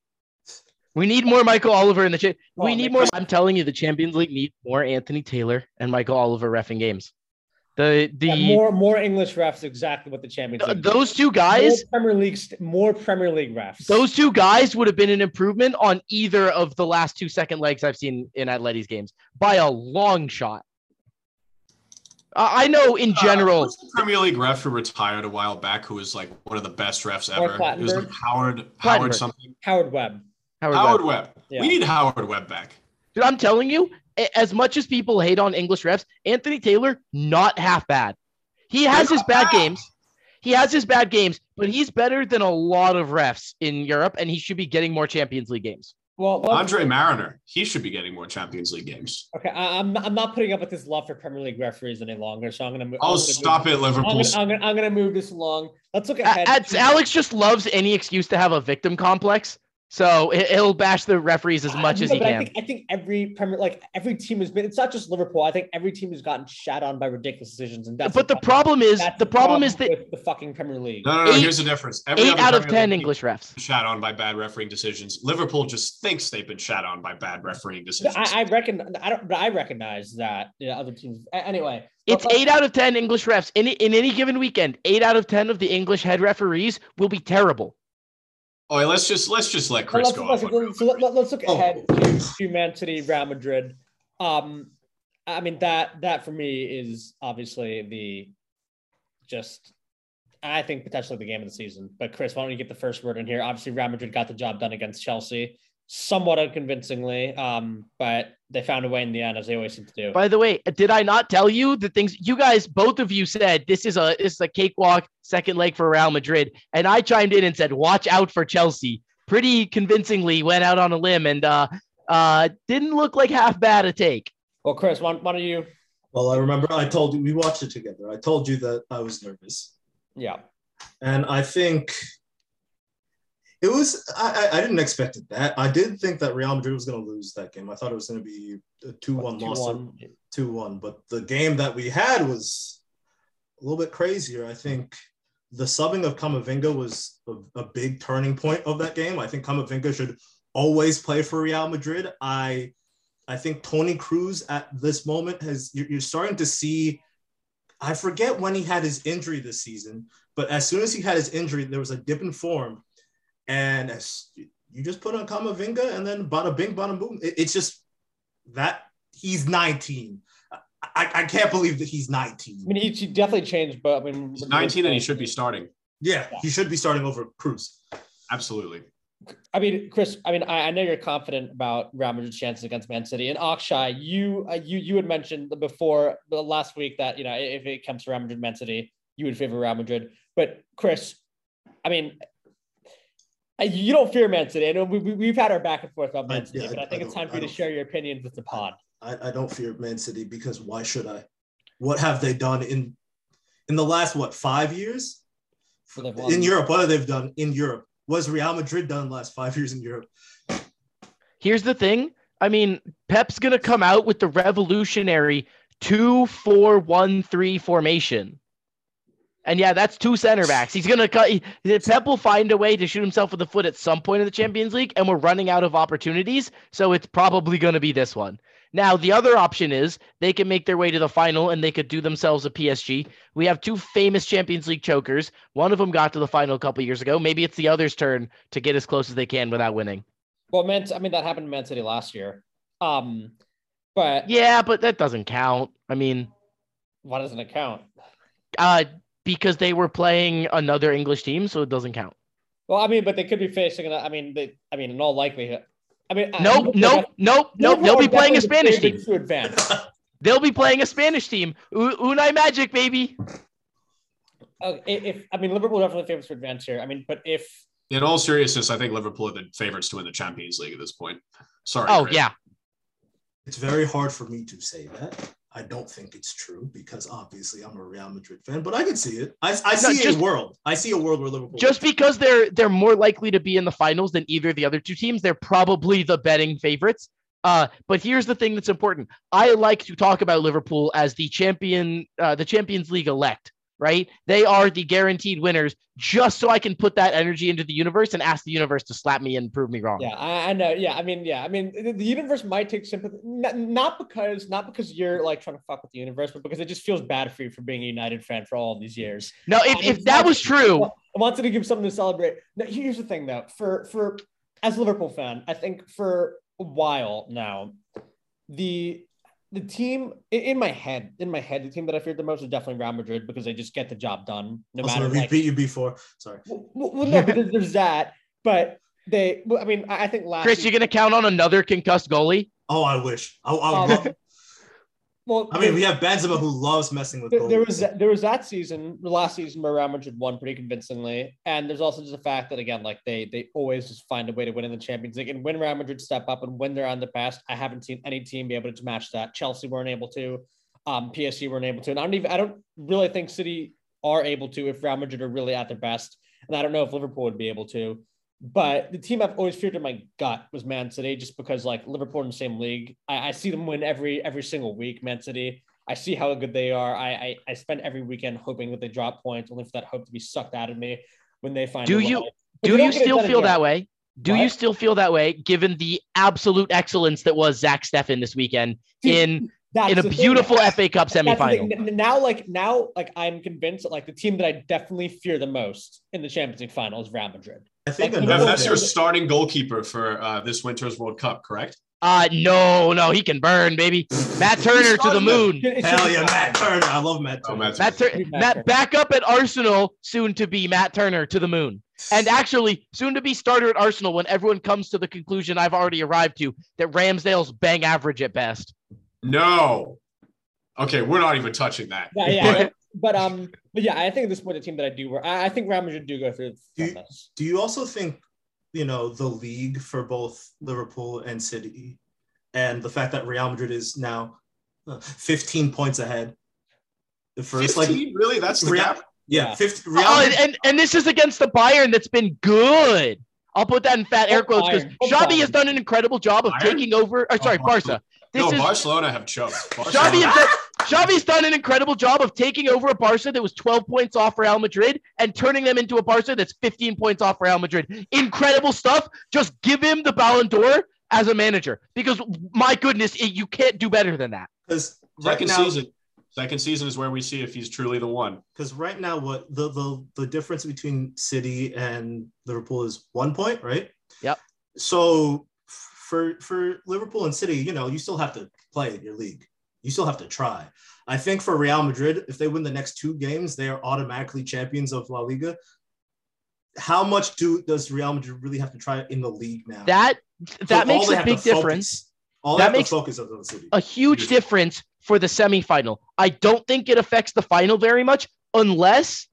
We need more Michael Oliver in the cha- We need more. I'm telling you, the Champions League needs more Anthony Taylor and Michael Oliver refing games. The the Yeah, more more English refs, exactly what the Champions th- those two more guys, Premier League, st- more Premier League refs. those two guys would have been an improvement on either of the last two second legs I've seen in Atleti's games by a long shot. I I know in Uh, general. what's the Premier League ref who retired a while back, who was like one of the best refs ever. It was like Clattenburg? Howard Clattenburg. Howard something. Howard Webb. Howard Howard Webb. Webb. Yeah. We need Howard Webb back. Dude, I'm telling you, a- as much as people hate on English refs, Anthony Taylor not half bad. He has his bad bad. games. He has his bad games, but he's better than a lot of refs in Europe, and he should be getting more Champions League games. Well, let's- Andre Marriner, he should be getting more Champions League games. Okay, I, I'm I'm not putting up with this love for Premier League referees any longer, so I'm gonna oh, move. Oh, I'm gonna stop move, it, I'm Liverpool. gonna, I'm, gonna, I'm gonna move this along. Let's look ahead. Alex, Alex just loves any excuse to have a victim complex, so he- he'll bash the referees as much as he but I can. think, I think every Premier, like every team has been. It's not just Liverpool. I think every team has gotten shat on by ridiculous decisions, and that's But the problem- problem is, that's the problem is that the fucking Premier League. No, no, no. Eight- here's the difference. Every eight other out of Premier ten League English refs. team Shat on by bad refereeing decisions. Liverpool just thinks they've been shat on by bad refereeing decisions. I, I reckon. I don't. But I recognize that you know, other teams. Anyway, It's let- eight out of ten English refs in in any given weekend. Eight out of ten of the English head referees will be terrible. Oh, let's just let's just let So Chris let's, go. let's, off on Real so let, Madrid. us look Oh. ahead to, to Man City, Real Madrid. Um, I mean that that for me is obviously the just I think potentially the game of the season. But Chris, why don't you get the first word in here? Obviously, Real Madrid got the job done against Chelsea, somewhat unconvincingly, um, but they found a way in the end, as they always seem to do. By the way, did I not tell you the things you guys, both of you said this is a this is a cakewalk second leg for Real Madrid, and I chimed in and said watch out for Chelsea. Pretty convincingly went out on a limb and uh uh didn't look like half bad a take. well, Chris, why, why don't you? Well, I remember I told you we watched it together. I told you that I was nervous, Yeah, and I think it was. I, I didn't expect it that. I did think that Real Madrid was going to lose that game. I thought it was going to be a two-one loss, 2-1. two-one. But the game that we had was a little bit crazier. I think the subbing of Camavinga was a, a big turning point of that game. I think Camavinga should always play for Real Madrid. I I think Toni Kroos at this moment has you're, you're starting to see. I forget when he had his injury this season, but as soon as he had his injury, there was a dip in form, and you just put on Camavinga, and then bada bing, bada boom. It- it's just that he's 19. I, I can't believe that he's 19. I mean, he, he definitely changed, but I mean, He's 19 and he should be starting. Yeah, he should be starting over Kroos. Absolutely. I mean, Chris. I mean, I, I know you're confident about Real Madrid's chances against Man City. And Akshay, you uh, you you had mentioned before the last week that you know if it comes to Real Madrid, Man City, you would favor Real Madrid. But Chris, I mean, you don't fear Man City. I know we, we, we've had our back and forth on Man I- City, yeah, but I I- think I it's time for you to share your opinions with the pod. I, I don't fear Man City because why should I? What have they done in in the last what five years So won- in Europe? What have they done in Europe? What has Real Madrid done the last five years in Europe? Here's the thing. I mean, Pep's gonna come out with the revolutionary two four one three formation. And yeah, that's two center backs. He's gonna cut. he- Pep will find a way to shoot himself with the foot at some point in the Champions League, and we're running out of opportunities. So it's probably gonna be this one. Now, the other option is they can make their way to the final and they could do themselves a PSG. We have two famous Champions League chokers. One of them got to the final a couple years ago. Maybe it's the other's turn to get as close as they can without winning. Well, Man, I mean that happened to Man City last year. Um, but Yeah, but that doesn't count. I mean, why doesn't it count? uh, because they were playing another English team, so it doesn't count. Well, I mean, but they could be facing. I mean, they. I mean, in all likelihood. I mean, nope, nope, nope, nope. They'll be playing a Spanish team. To advance. They'll be playing a Spanish team. U- Unai Magic, baby. Uh, if I mean Liverpool definitely favorites to advance here. I mean, but if in all seriousness, I think Liverpool are the favorites to win the Champions League at this point. Sorry. Oh Chris. yeah. It's very hard for me to say that. I don't think it's true because obviously I'm a Real Madrid fan, but I can see it. I, I see no, just, a world. I see a world where Liverpool. Just because they're they're more likely to be in the finals than either of the other two teams, they're probably the betting favorites. Uh, but here's the thing that's important. I like to talk about Liverpool as the champion, uh, the Champions League elect right? They are the guaranteed winners just so I can put that energy into the universe and ask the universe to slap me and prove me wrong. Yeah, I, I know. Yeah, I mean, yeah, I mean, the, the universe might take sympathy, not, not, because not because you're like trying to fuck with the universe, but because it just feels bad for you for being a United fan for all these years. No, if, if that was true, I wanted to give something to celebrate. Now, here's the thing, though, for for as a Liverpool fan, I think for a while now, the the team in my head, in my head, the team that I feared the most is definitely Real Madrid because they just get the job done no also, matter. We like, beat you before. Sorry. Well, well no, but there's that. But they, I mean, I think last. Chris, you gonna count on another concussed goalie? Oh, I wish. I, I um, well, I mean, we have Benzema who loves messing with. There, there was there was that season, the last season where Real Madrid won pretty convincingly, and there's also just the fact that again, like they they always just find a way to win in the Champions League, and when Real Madrid step up and when they're on the best, I haven't seen any team be able to match that. Chelsea weren't able to, um, PSG weren't able to, and I don't even I don't really think City are able to if Real Madrid are really at their best, and I don't know if Liverpool would be able to. But the team I've always feared in my gut was Man City, just because like Liverpool in the same league. I, I see them win every every single week. Man City. I see how good they are. I, I, I spend every weekend hoping that they drop points, only for that hope to be sucked out of me when they find. Do you do you still feel that way? Do what? you still feel that way, given the absolute excellence that was Zach Steffen this weekend in in a beautiful thing. FA Cup semifinal? Now, like now, like I'm convinced that like the team that I definitely fear the most in the Champions League final is Real Madrid. I think like, that's your starting goalkeeper for uh, this winter's World Cup, correct? Uh no, no, he can burn, baby. Matt Turner to the moon. Hell yeah, Matt Turner. I love Matt oh, Turner. Oh, Matt, Tur- Matt back up at Arsenal, soon to be Matt Turner to the moon. And actually, soon to be starter at Arsenal when everyone comes to the conclusion I've already arrived to that Ramsdale's bang average at best. No. Okay, we're not even touching that. Yeah, yeah. But um, but yeah, I think at this point the team that I do, I, I think Real Madrid do go through. Do you, do you also think you know the league for both Liverpool and City, and the fact that Real Madrid is now uh, 15 points ahead. The first 15? like really that's the Real, gap. Yeah, 15, Real oh, and, and, and this is against the Bayern that's been good. I'll put that in fat air quotes because Xavi has done an incredible job of Bayern? taking over. Or sorry, oh, Barca. This no, is, Barcelona have choked. Xavi has, Xavi's done an incredible job of taking over a Barca that was 12 points off Real Madrid and turning them into a Barca that's 15 points off Real Madrid. Incredible stuff. Just give him the Ballon d'Or as a manager because my goodness, it, you can't do better than that. Because right second now, season, second season is where we see if he's truly the one. Because right now, what the, the the difference between City and Liverpool is one point, right? Yep. So for for Liverpool and City, you know, you still have to play in your league. You still have to try. I think for Real Madrid, if they win the next two games, they are automatically champions of La Liga. How much do does Real Madrid really have to try in the league now? That that so makes a big difference. All that makes focus of the city. A huge difference for the semifinal. I don't think it affects the final very much unless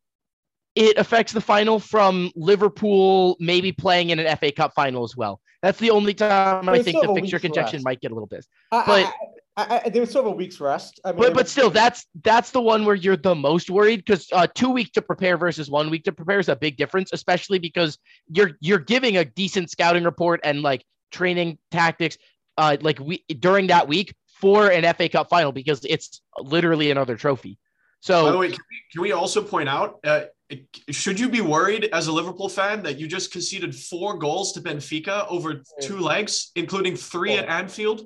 it affects the final from Liverpool maybe playing in an FA Cup final as well. That's the only time I think the fixture conjunction might get a little bit. I, but I, I, there was sort of a week's rest. I mean, but but still, that's that's the one where you're the most worried because uh, two weeks to prepare versus one week to prepare is a big difference, especially because you're you're giving a decent scouting report and like training tactics, uh, like we during that week for an FA Cup final because it's literally another trophy. So, by the way, can we, can we also point out? Uh, should you be worried as a Liverpool fan that you just conceded four goals to Benfica over two legs, including three at Anfield?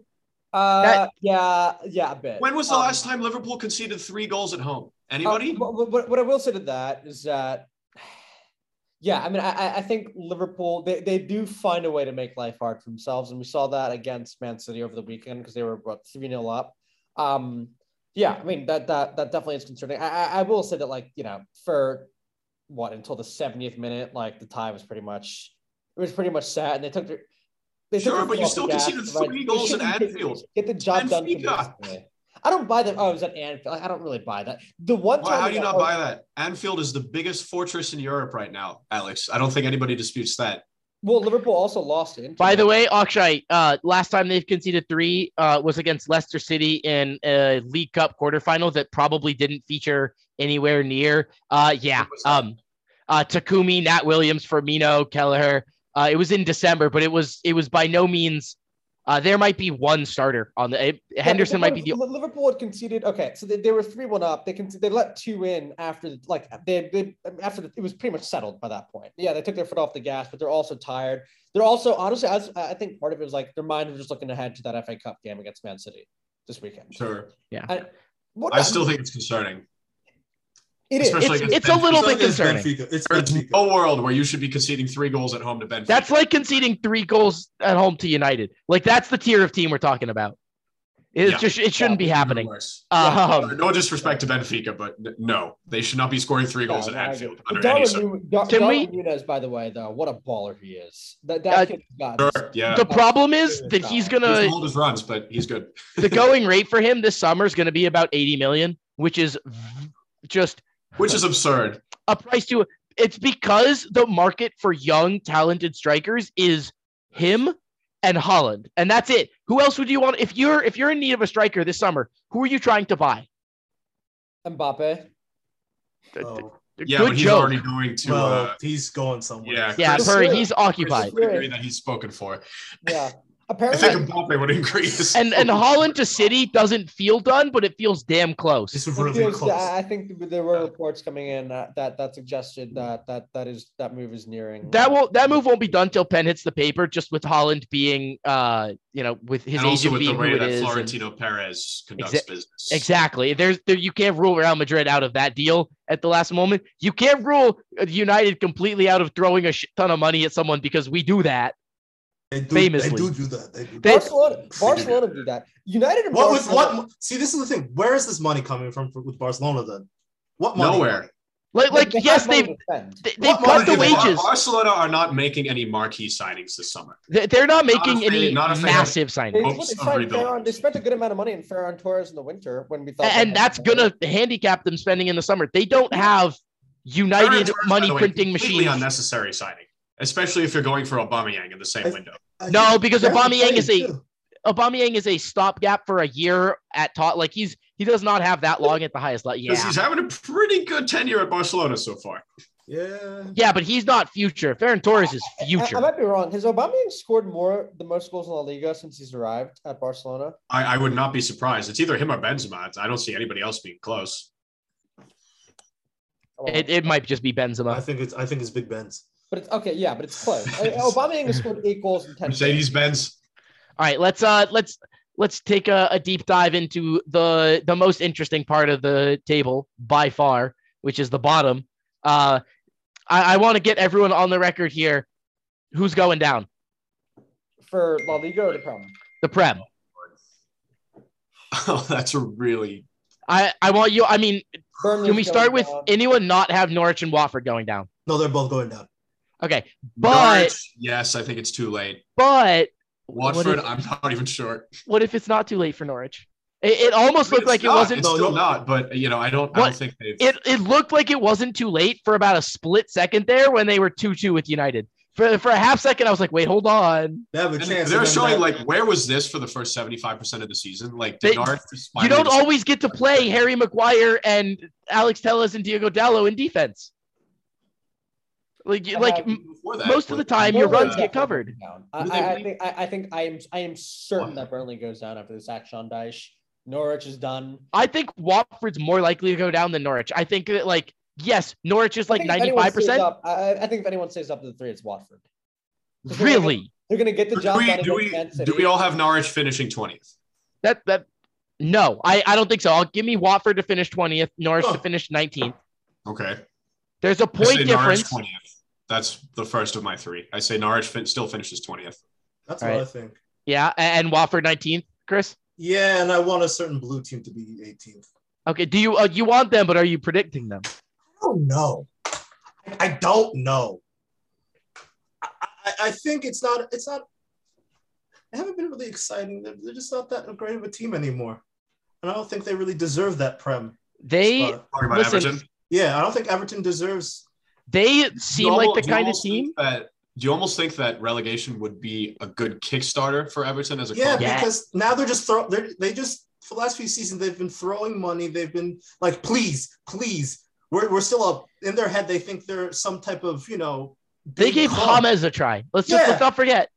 Uh, that, yeah, yeah, a bit. When was the um, last time Liverpool conceded three goals at home? Anybody? Uh, what, what I will say to that is that, yeah, I mean, I, I think Liverpool they, they do find a way to make life hard for themselves, and we saw that against Man City over the weekend because they were about three 0 up. Um, Yeah, I mean that that that definitely is concerning. I, I I will say that like you know for what until the 70th minute, like the tie was pretty much it was pretty much set, and they took their. They Sure, their but you still conceded three They goals in shouldn't get- Anfield. Get the job done. Benfica. I don't buy that. Oh, it was at Anfield. I don't really buy that. The one Why, time how do you not buy that? Anfield is the biggest fortress in Europe right now, Alex. I don't think anybody disputes that. Well, Liverpool also lost it. By the way, Akshay, uh, last time they've conceded three uh, was against Leicester City in a League Cup quarterfinal that probably didn't feature anywhere near. Uh, yeah, When was that? um, uh, Takumi, Nat Williams, Firmino, Kelleher. Uh, it was in December, but it was it was by no means. Uh, there might be one starter on the. It, Yeah, Henderson might be the. Liverpool- Liverpool had conceded. Okay, so they, they were three one up. They can they let two in after like they, they after the, it was pretty much settled by that point. Yeah, they took their foot off the gas, but they're also tired. They're also honestly, I, I think part of it was like their mind was just looking ahead to that FA Cup game against Man City this weekend. Sure. And what I still think it's concerning. It is. especially It's, against it's a little bit concerning. Benfica. It's There's Benfica. no world where you should be conceding three goals at home to Benfica. That's like conceding three goals at home to United. Like that's the tier of team we're talking about. It Yeah. just it shouldn't be Even happening. worse. Um, no disrespect to Benfica, but no, they should not be scoring three goals Yeah, at no, I Anfield agree. under Darwin any circum- Nu- Dar- Can Darwin we- Nunez, by the way, though, what a baller he is. That Uh, that kid got Sure, yeah. the problem is Yeah. that he's He gonna doesn't hold his runs, but he's good. the going rate for him this summer is going to be about 80 million, which is v- just Which is absurd. a price to it's because the market for young talented strikers is him and Haaland. And that's it. Who else would you want if you're if you're in need of a striker this summer, who are you trying to buy? Mbappe. Oh, Yeah, Good but he's joke. already going to. well, uh, he's going somewhere. yeah, yeah, Chris- Purry, he's occupied. agree that he's spoken for. Yeah. I Apparently, think Mbappe would increase. And and Haaland to City doesn't feel done, but it feels damn close. It's It really feels- close. I I think there were reports coming in that that, that suggested that that that is that move is nearing. That won't that move won't be done till pen hits the paper, just with Haaland being uh you know, with his and also agent with the being who way it that is. and- Florentino Perez conducts Exa- business. Exactly. There's there, you can't rule Real Madrid out of that deal at the last moment. You can't rule United completely out of throwing a shit ton of money at someone because we do that. They do, famously. They do do that. They do. They- Barcelona, Barcelona do that. United and what was what? See, this is the thing. Where is this money coming from for, with Barcelona then? What money? Nowhere. Like like they yes, they've to spend. they- they've What cut the money? Bar- wages. Barcelona are not making any marquee signings this summer. They- They're not making if they- any not if they have- massive They, signings. Hopes they signed. Ferran- they spent a good amount of money in Ferran Torres in the winter when we thought, they And that's gonna handicap them spending in the summer. They don't have United Torres, money the way, printing completely machines. unnecessary signing, especially if you're going for Aubameyang in the same I- window. I No, because they're Aubameyang is a- too. Aubameyang is a stopgap for a year at top. Like he's he does not have that long at the highest level. Because Yeah, he's having a pretty good tenure at Barcelona so far. Yeah. yeah, but he's not future. Ferran Torres is I, I future. might be wrong. Has Aubameyang scored more the most goals in La Liga since he's arrived at Barcelona? I, I would not be surprised. It's either him or Benzema. I don't see anybody else being close. Oh. It, it might just be Benzema. I think it's I think it's Big Ben's. But it's okay. Yeah, but it's close. Uh, Aubameyang has scored eight goals in ten. Mercedes Benz. All right, let's uh let's let's take a, a deep dive into the the most interesting part of the table by far, which is the bottom. Uh, I, I want to get everyone on the record here. Who's going down? for La Liga or the Prem. The Prem. Oh, that's a really. I I want you. I mean, Burnley's can we start with down. anyone not have Norwich and Watford going down? No, they're both going down. Okay, but Norwich, yes, I think it's too late. but what Watford, if, I'm not even sure. what if it's not too late for Norwich? It, it almost looked It's like it wasn't. It's No, still no. not, but you know, I don't. I don't think they've. It it looked like it wasn't too late for about a split second there when they were two two with United. For for a half second, I was like, wait, hold on. They have a chance. They're showing that- like where was this for the first 75% of the season? Like They- did Norwich You don't always get to play Harry Maguire and Alex Telles and Diogo Dalot in defense. Like I like have- m- before that, most of the time, your runs get covered. I, I, I think I, I think I am I am certain that Burnley goes down after this action Dyche. Norwich is done. I think Watford's more likely to go down than Norwich. I think that like yes, Norwich is like think if ninety anyone five stays percent. up- I, I think if anyone stays up to the three, it's Watford. Because they're gonna Really? They're gonna get the do job we, done do, we, Man do we all have Norwich finishing 20th? That that no, I I don't think so. I'll give me Watford to finish twentieth, Norwich to finish nineteenth. Okay. There's a point say Norwich difference. 20th. That's the first of my three. I say Norwich fin- still finishes 20th. That's All what right. I think. Yeah, a- and Watford nineteenth. Chris. Yeah, and I want a certain blue team to be 18th. Okay, do you uh, you want them, but are you predicting them? I don't know. I, I don't know. I, I, I think it's not. It's not. They haven't been really exciting. They're, they're just not that great of a team anymore, and I don't think they really deserve that prem. They. Talking about Listen, Everton. Yeah, I don't think Everton deserves. They seem You like the kind of team. That, do you almost think that relegation would be a good Kickstarter for Everton as a Yeah, club? Yeah. because now they're just throw. They're, they just for the last few seasons they've been throwing money. They've been like, please, please. We're, we're still up in their head. They think they're some type of you know. They gave club. James a try. Let's just let's not forget.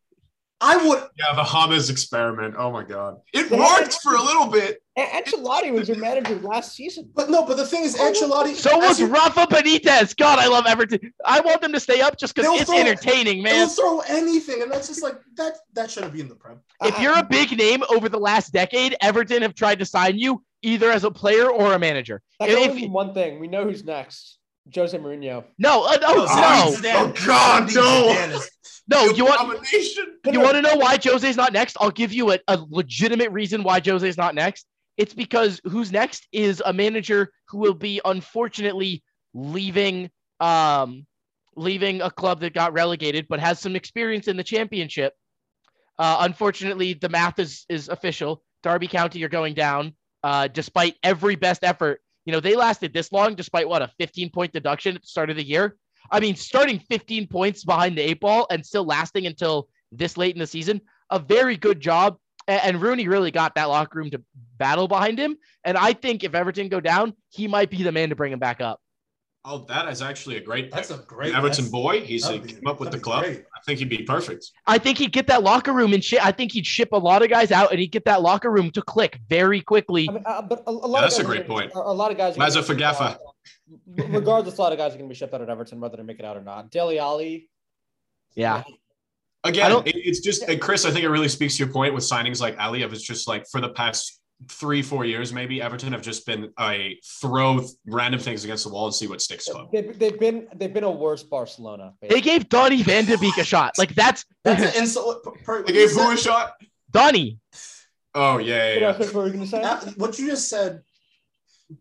I would. Yeah, the Hamas experiment. Oh my god, it worked for a little bit. A- Ancelotti was your manager last season. But no, but the thing is, Ancelotti. So was you- Rafa Benitez. God, I love Everton. I want them to stay up just because it's throw- entertaining, They'll man. throw anything, and that's just like that. That shouldn't be in the prem. If you're a big name over the last decade, Everton have tried to sign you either as a player or a manager. That If- can if- one thing. We know who's next. Jose Mourinho. no, uh, no, Zinedine no, Oh, God, no. No. You want you want to know why Jose's not next? I'll give you a, a legitimate reason why Jose's not next. It's because who's next is a manager who will be unfortunately leaving um leaving a club that got relegated but has some experience in the championship. Uh, unfortunately, the math is is official. Derby County are going down uh, despite every best effort. You know, they lasted this long despite what a 15 point deduction at the start of the year. I mean, starting 15 points behind the eight ball and still lasting until this late in the season, a very good job. A- And Rooney really got that locker room to battle behind him. And I think if Everton go down, he might be the man to bring him back up. Oh, that is actually a great. That's a great Everton that's- boy. He's be- came up with the club. great. I think he'd be perfect. I think he'd get that locker room and shit. I think he'd ship a lot of guys out and he'd get that locker room to click very quickly. I mean, uh, but a, a lot Yeah, of that's a great are, point. A, a lot of guys. are Laza gonna be shipped Fagafa. Regardless, a lot of guys are going to be shipped out at Everton, whether they make it out or not. Dele Alli. Yeah. Again, it's just and Chris. I think it really speaks to your point with signings like Alli. Of it's just like for the past three, four years, maybe Everton have just been a throw random things against the wall and see what sticks club. They've, they've been they've been a worse Barcelona. They gave Donny Van de Beek a shot. Like that's That's an insult. per- per- They gave who a said- shot? Donny. Oh yeah, What yeah, yeah. was we going to say? that- what you just said,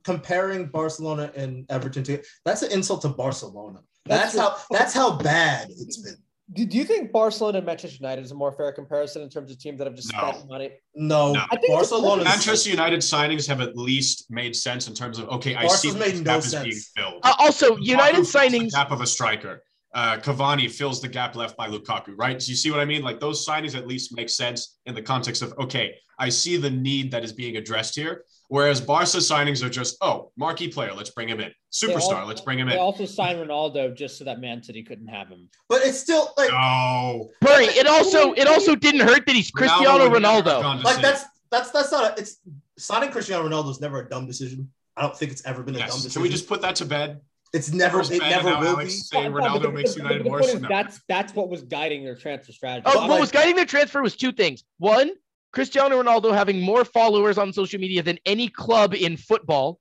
comparing Barcelona and Everton to that's an insult to Barcelona. That's, That's how that's how bad it's been. Do, do you think Barcelona and Manchester United is a more fair comparison in terms of teams that have just No. spent money? No, No. I think Barcelona. Manchester United signings have at least made sense in terms of okay, I Barca's see made this no is sense. being filled. Uh, also, United Lukaku fills signings. gap of a striker. Uh, Cavani fills the gap left by Lukaku, right? So you see what I mean? Like those signings at least make sense in the context of okay, I see the need that is being addressed here. Whereas Barca signings are just oh, marquee player, let's bring him in. Superstar, all- let's bring him in. They in. also signed Ronaldo just so that Man City couldn't have him. but it's still like No, Murray, it also it also didn't hurt that he's Cristiano would never have Ronaldo. like City. that's that's that's not a, it's signing Cristiano Ronaldo is never a dumb decision. I don't think it's ever been a dumb decision. Can we just put that to bed? It's never it never and now will Alex be. saying But- but Ronaldo the- makes United the worse. is No. That's that's what was guiding their transfer strategy. Oh, what like- was guiding their transfer was two things. One, Cristiano Ronaldo having more followers on social media than any club in football.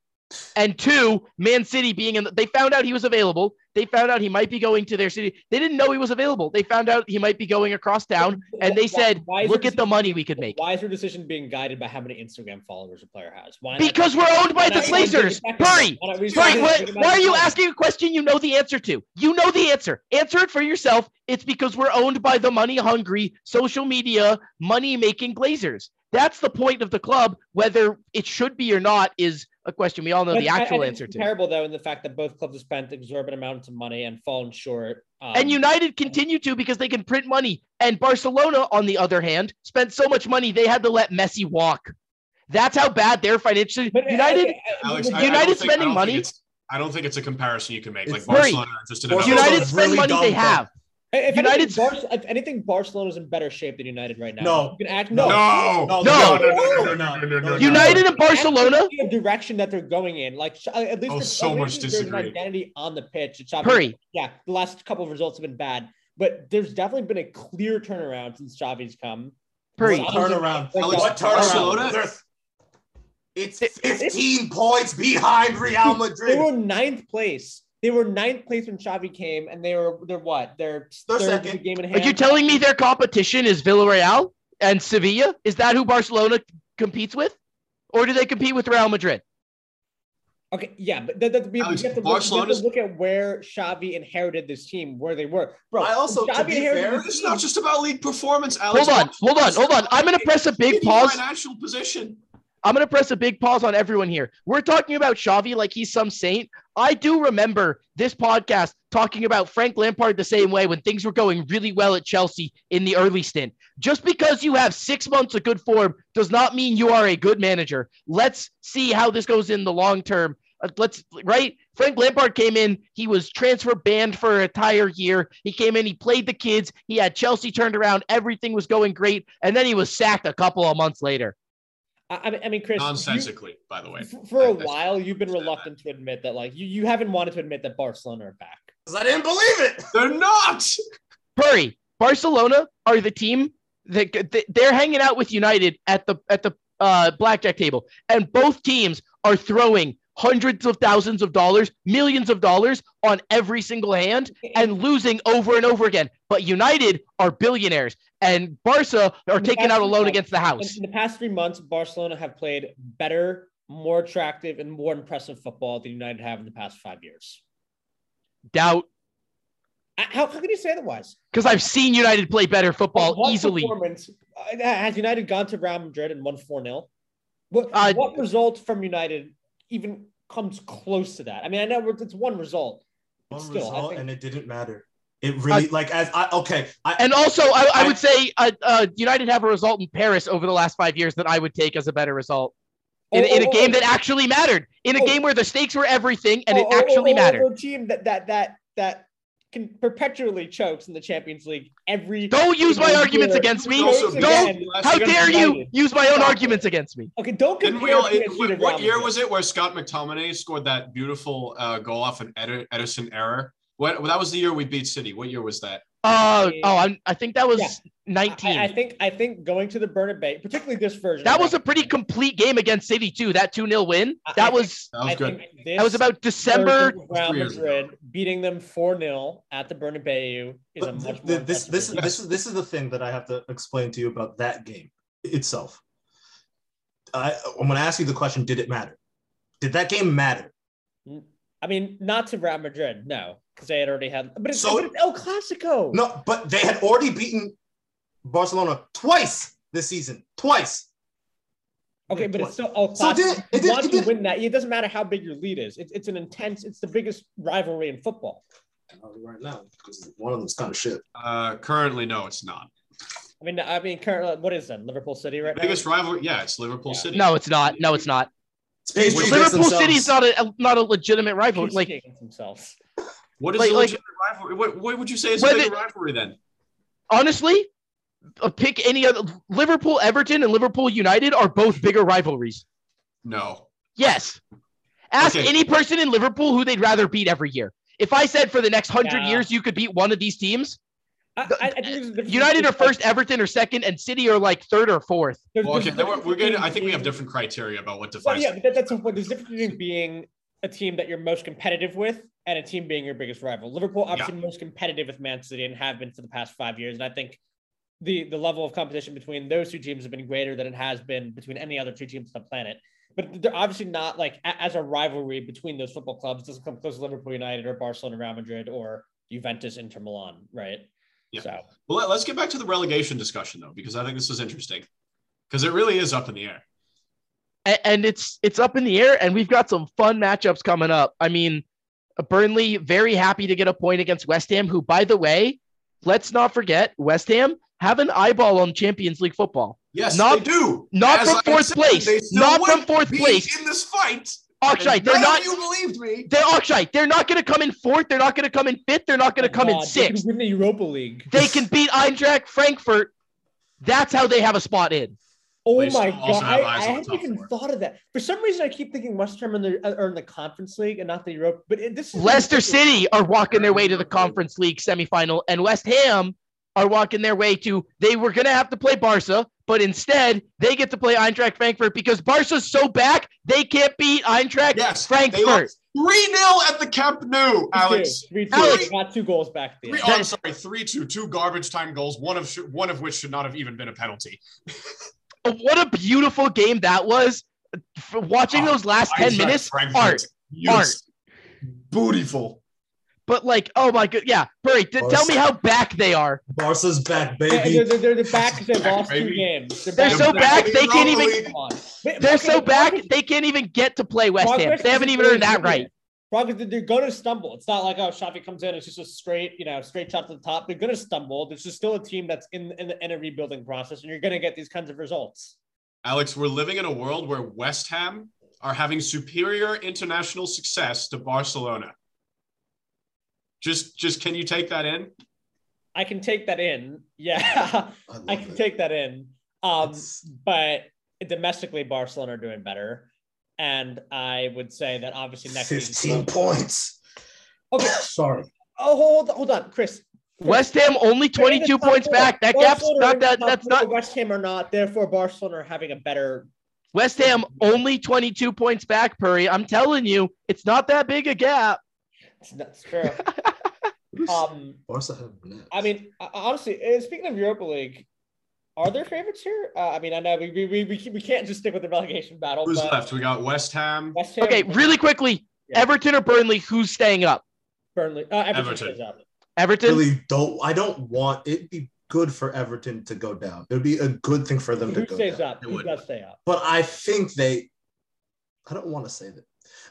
And two, Man City being in the, they found out he was available. They found out he might be going to their city. They didn't know he was available. They found out he might be going across town and they said, look at the money we could make. Why is your decision being guided by how many Instagram followers a player has? Why not- Because we're owned by the not bring it Glazers. back? Hurry. Why not we- Sorry, bring why, are you asking a question you know the answer to? You know the answer. Answer it for yourself. It's because we're owned by the money hungry, social media, money making Glazers. That's the point of the club. Whether it should be or not is a question we all know But the I- I actual answer it's to. Comparable though in the fact that both clubs have spent exorbitant amounts of money and fallen short. Um, And United continue to because they can print money. And Barcelona, on the other hand, spent so much money they had to let Messi walk. That's how bad they're financially. but, uh, United, uh, Alex, but- I- I United think- spending don't money- I don't think it's a comparison you can make. Like It's- Murray, Barcelona are just in another. United spend really money they dumb have. If United, anything, if anything, Barcelona's in better shape than United right now. No, you can act no, no, no, no, no, no, United and Barcelona, the direction that they're going in, like uh, at least oh, so much there's an identity on the pitch. It's Hurry, yeah. The last couple of results have been bad, but there's definitely been a clear turnaround since Xavi's come. Hurry, turnaround. Like, what Turnaround? It's 15 points behind Real Madrid. They were ninth place they were ninth place when Xavi came, and they were they're what? They're, They're third in second. the game in hand. Are hand. you telling me their competition is Villarreal and Sevilla? Is that who Barcelona competes with, or do they compete with Real Madrid? Okay, yeah, but that, that, we, Alex, we have to, look, we have to look at where Xavi inherited this team, where they were. Bro, I also- to be fair, this It's not just about league performance, Alex. Hold on, hold on, hold on. I'm gonna press a big Shitty pause. Financial position. I'm going to press a big pause on everyone here. We're talking about Xavi like he's some saint. I do remember this podcast talking about Frank Lampard the same way when things were going really well at Chelsea in the early stint. Just because you have six months of good form does not mean you are a good manager. Let's see how this goes in the long term. Uh, let's right. Frank Lampard came in. He was transfer banned for an entire year. He came in. He played the kids. He had Chelsea turned around. Everything was going great, and then he was sacked a couple of months later. I, I mean, I mean, Chris, you- Nonsensically, by the way. f- for a I- I- while, you've been understand reluctant to admit that, like, you, you haven't wanted to admit that Barcelona are back. Because I didn't believe it. They're not. Hurry! Barcelona are the team that that- they're hanging out with United at the at the uh, blackjack table, and both teams are throwing hundreds of thousands of dollars, millions of dollars on every single hand, and losing over and over again. But United are billionaires, and Barca are taking out a loan months- against the house. in the past three months, Barcelona have played better, more attractive, and more impressive football than United have in the past five years. Doubt, Uh, How, how can you say otherwise? because I've seen United play better football What easily. performance- uh, Has United gone to Real Madrid and won 4 0? What, Uh, what result from United even comes close to that? I mean, I know it's one result. One Still, I result, think- and it didn't matter. It really like as I okay. I And also, I, I I- would say uh, uh, United have a result in Paris over the last five years that I would take as a better result. In, Oh, in a oh, game oh, that actually mattered, in a Oh. game where the stakes were everything and oh, it oh, actually oh, oh, mattered. oh, A team that that that that can perpetually chokes in the Champions League every. Don't use my arguments year. against me. Also, Don't- again How year- dare you use my own arguments against me? Okay, don't Didn't compare we all, PSG to what, what year was it where Scott McTominay scored that beautiful uh, goal off an Ed- Ederson error? What that was the year we beat City. What year was that? Uh, oh, I'm, I think that was Yeah. 19. I, I think I think going to the Bernabeu, particularly this version. that of was a pretty complete game against City too. That 2-0 win. I- I That think- was That was good. that was about December. Real Three years ago. Madrid beating them 4 0 at the Bernabeu is a much th- more this this result. this is this is the thing that I have to explain to you about that game itself. I, I'm going to ask you the question: Did it matter? Did that game matter? I mean, not to Real Madrid, no, because they had already had. But it's, So- but it's El Clasico. No, but they had already beaten Barcelona twice this season. Twice. Okay, Yeah, but twice. it's still El Clasico. So did- it did- want it to win that. It doesn't matter how big your lead is. It's, it's an intense. It's the biggest rivalry in football. Right now, because one of them's kind of shit. Uh, currently, no, it's not. I mean, I mean, currently, what is that? Liverpool City right Biggest now. rivalry, yeah, it's Liverpool Yeah. City. No, it's not. No, it's not. It's Liverpool against Liverpool themselves. City's not a not a legitimate rival. Keep Like themselves. What is Like- the like- rivalry? What, what would you say is a Whether- bigger rivalry then? honestly, uh, pick any other. Liverpool, Everton, and Liverpool United are both bigger rivalries. No. Yes. Ask Okay. any person in Liverpool who they'd rather beat every year. If I said for the next hundred Yeah. years you could beat one of these teams, I, I, I think there's a difference United are first, Everton are second, and City are like third or fourth. Well, okay, we're, difference we're getting. I think we have different criteria about what Well, defines. yeah, but that, that's a, there's a difference between being a team that you're most competitive with and a team being your biggest rival. Liverpool obviously most competitive with Man City and have been for the past five years, and I think the the level of competition between those two teams have been greater than it has been between any other two teams on the planet. But they're obviously not like as a rivalry between those football clubs. Doesn't come close to Liverpool United or Barcelona Real Madrid or Juventus Inter Milan, right? Yeah. So Well, let's get back to the relegation discussion though, because I think this is interesting. Because it really is up in the air. A- and it's it's up in the air, and we've got some fun matchups coming up. I mean, uh, Burnley very happy to get a point against West Ham, who, by the way, let's not forget, West Ham have an eyeball on Champions League football. Yes, Not- they do. not As from fourth said, place. Not from fourth place. in this fight. Akshay, they're not. You believed me. They're Akshay. They're not going to come in fourth. They're not going to come in fifth. They're not going to come in God, they can sixth. win the Europa League. They can beat Eintracht Frankfurt. That's how they have a spot in. Oh They my god! I, eyes I on the hadn't even four. thought of that. For some reason, I keep thinking West Ham in the uh, are in the Conference League and not the Europe. But it, this is Leicester City are walking their way to the Conference League semifinal, and West Ham are walking their way to. They were going to have to play Barca, but instead they get to play Eintracht Frankfurt because Barca's so back they can't beat Eintracht Yes, Frankfurt. three 0 at the Camp Nou, Alex. Three, two. Alex- got two goals back there. Three, oh, I'm sorry, three two, two garbage time goals. One of sh- one of which should not have even been a penalty. what a beautiful game that was. F- Watching Oh, those last 10 Eintracht minutes, Frankfurt. art. Yes. Beautiful. But like, oh my god, yeah. Burry, t- tell me how back they are. Barca's back, They're, baby. they're, they're the back because they lost two games. They're back- so back back they the can't even. League. Come on. Wait, They're so back they can't even get to play West Ham. They haven't even earned that right. Progress, they're going to stumble. It's not like oh, Xavi comes in, it's just a straight, you know, straight shot to the top. They're going to stumble. This is still a team that's in in, the, in a rebuilding process, and you're going to get these kinds of results. Alex, we're living in a world where West Ham are having superior international success to Barcelona. Just, just can you take that in? I can take that in. Yeah, I, I can it. take that in. Um, It's- but domestically, Barcelona are doing better, and I would say that obviously next season. 15 points. Okay. Sorry. Oh, hold hold on, Chris. West Ham only They're in the 22 points four. back. That gap's Barcelona not that. That's not. West Ham are not. Therefore, Barcelona are having a better. West Ham only 22 points back, Purry. I'm telling you, it's not that big a gap. It's, that's true. um, Barca have net. I mean, uh, honestly, uh, speaking of Europa League, are there favorites here? Uh, I mean, I know we we, we, we we can't just stick with the relegation battle. Who's but left? We got West Ham. West Ham, Okay, really quickly, Yeah. Everton or Burnley, who's staying up? Burnley, uh, Everton. Everton. up. Everton. really don't. I don't want it'd be good for Everton to go down. It would be a good thing for them to Who go stays down. up? It Who would. does stay up? But I think they. I don't want to say that.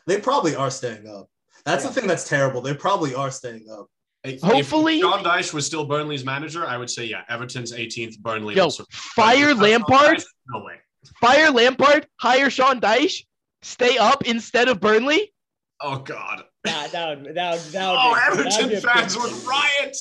They probably are staying up. That's Yeah. the thing that's terrible. They probably are staying up. If- Hopefully- if John Dyche was still Burnley's manager, I would say yeah. Everton's 18th, Burnley. Yo, would sur- fire but because John Lampard. Dyche, No way. Fire Lampard. Hire Sean Dyche. Stay up instead of Burnley. Oh God. That, that would that would that would Oh, be, that'd Everton fans would riot.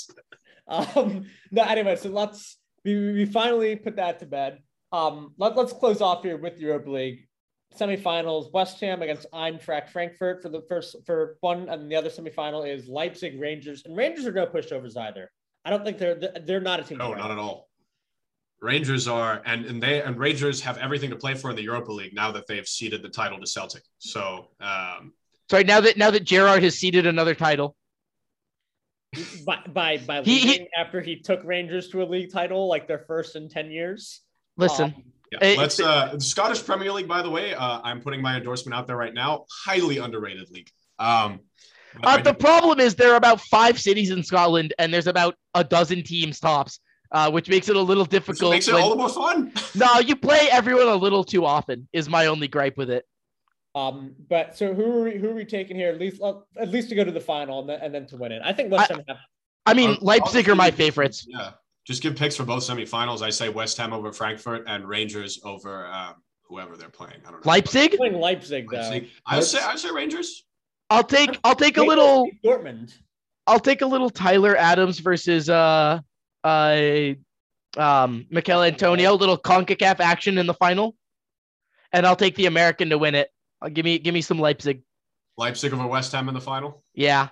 Um, no, anyway, so let's we, we finally put that to bed. Um, let, let's close off here with Europa League semifinals. West Ham against Eintracht Frankfurt for the first for one, and the other semifinal is Leipzig Rangers, and Rangers are no pushovers either. I don't think they're they're not a team. to No, not at all. Rangers are, and and they and Rangers have everything to play for in the Europa League now that they've ceded the title to Celtic. So um, Sorry, now that now that Gerrard has seeded another title. by by by He- he- after he took Rangers to a league title, like their first in ten years. Listen, Um, yeah, let's. Uh, the Scottish Premier League, by the way, uh, I'm putting my endorsement out there right now. Highly underrated league. Um, uh, the problem is there are about five cities in Scotland, and there's about a dozen teams tops, uh, which makes it a little which difficult. makes it when- all the more fun. no, you play everyone a little too often. Is my only gripe with it. Um, but so who are we, who are we taking here? At least uh, at least to go to the final and then, and then to win it. I think West Ham have I mean, I'll- Leipzig are my favorites. Yeah, just give picks for both semifinals. I say West Ham over Frankfurt and Rangers over um, whoever they're playing. I don't know. Leipzig. playing Leipzig though. Leipzig. I say I say Rangers. I'll take I'll take a little Dortmund. I'll take a little Tyler Adams versus uh uh um Michail Antonio, little CONCACAF action in the final. And I'll take the American to win it. I'll give me give me some Leipzig. Leipzig over West Ham in the final. Yeah.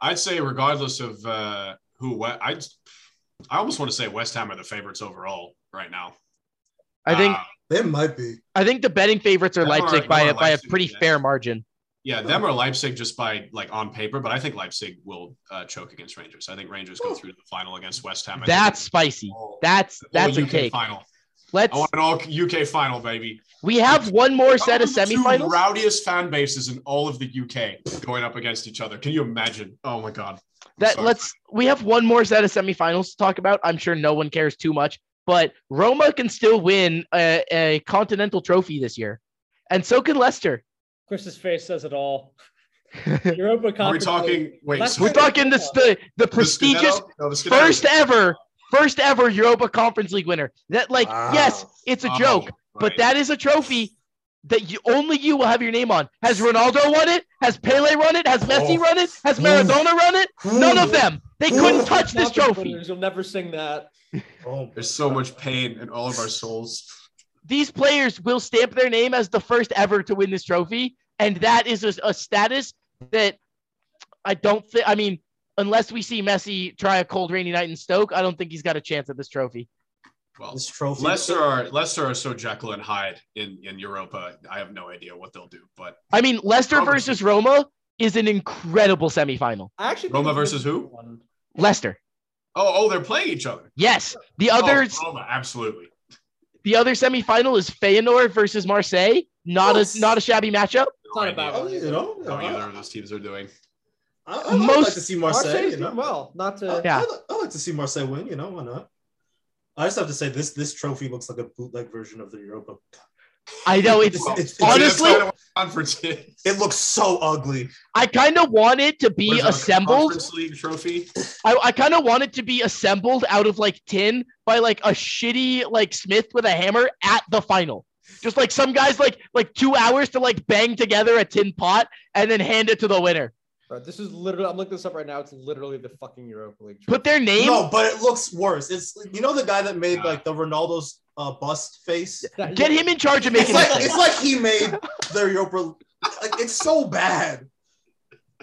I'd say regardless of uh, who, what I, I almost want to say West Ham are the favorites overall right now. I think Uh, They might be. I think the betting favorites are Them are- Leipzig by a are by a pretty yeah. fair margin. yeah, them or Leipzig just by like on paper, but I think Leipzig will uh, choke against Rangers. I think Rangers go through to the final against West Ham. I That's spicy. all- That's all that's a UK take. final. Let's I want an all UK final, baby. we have one more set of Probably the two semifinals. rowdiest fan bases in all of the UK going up against each other. Can you imagine? Oh my god. I'm That sorry. let's we have one more set of semifinals to talk about. I'm sure no one cares too much, but Roma can still win a, a continental trophy this year, and so can Leicester. Chris's face says it all. Europa Are we Conference talking? Wait, Leicester- so We're talking the the, the the prestigious Scudetto? No, the Scudetto. first ever first ever Europa Conference League winner. That like yes, it's a Oh, joke, but that is a trophy that you only you will have your name on. Has Ronaldo won it? Has Pele run it? Has Messi Oh. run it? Has Maradona run it? None of them. They couldn't touch this trophy. You'll never sing that. Oh, There's so much pain in all of our souls. These players will stamp their name as the first ever to win this trophy, and that is a, a status that I don't think. I mean, unless we see Messi try a cold rainy night in Stoke, I don't think he's got a chance at this trophy. Well, this trophy. Leicester are Leicester are so Jekyll and Hyde in in Europa. I have no idea what they'll do. But I mean, Leicester Roma. versus Roma is an incredible semifinal. I actually Roma versus who? one. Leicester. oh, oh, they're playing each other. Yes. The others, Oh, Roma, absolutely. the other semifinal is Feyenoord versus Marseille. Not Yes. a not a shabby matchup. It's not a bad Oh, one. you know, How I, either of those teams are doing. I, I would Most- like to see Marseille. Marseille's You know? doing well. Not to. I, Yeah. I, I like to see Marseille win. You know, why not? I just have to say this this trophy looks like a bootleg version of the Europa. I know it's It's- it's- honestly- That's kind of what conference. It looks so ugly. I kind of want it to be is that, assembled. Conference League trophy. I, I kind of want it to be assembled out of like tin by like a shitty like Smith with a hammer at the final. Just like some guys like like two hours to like bang together a tin pot and then hand it to the winner. Bro, this is literally. I'm looking this up right now. It's literally the fucking Europa League. Put their name. No, but it looks worse. It's you know the guy that made like the Ronaldo's uh, bust face. Get him in charge of It's making like it's like he made the Europa. Like it's so bad.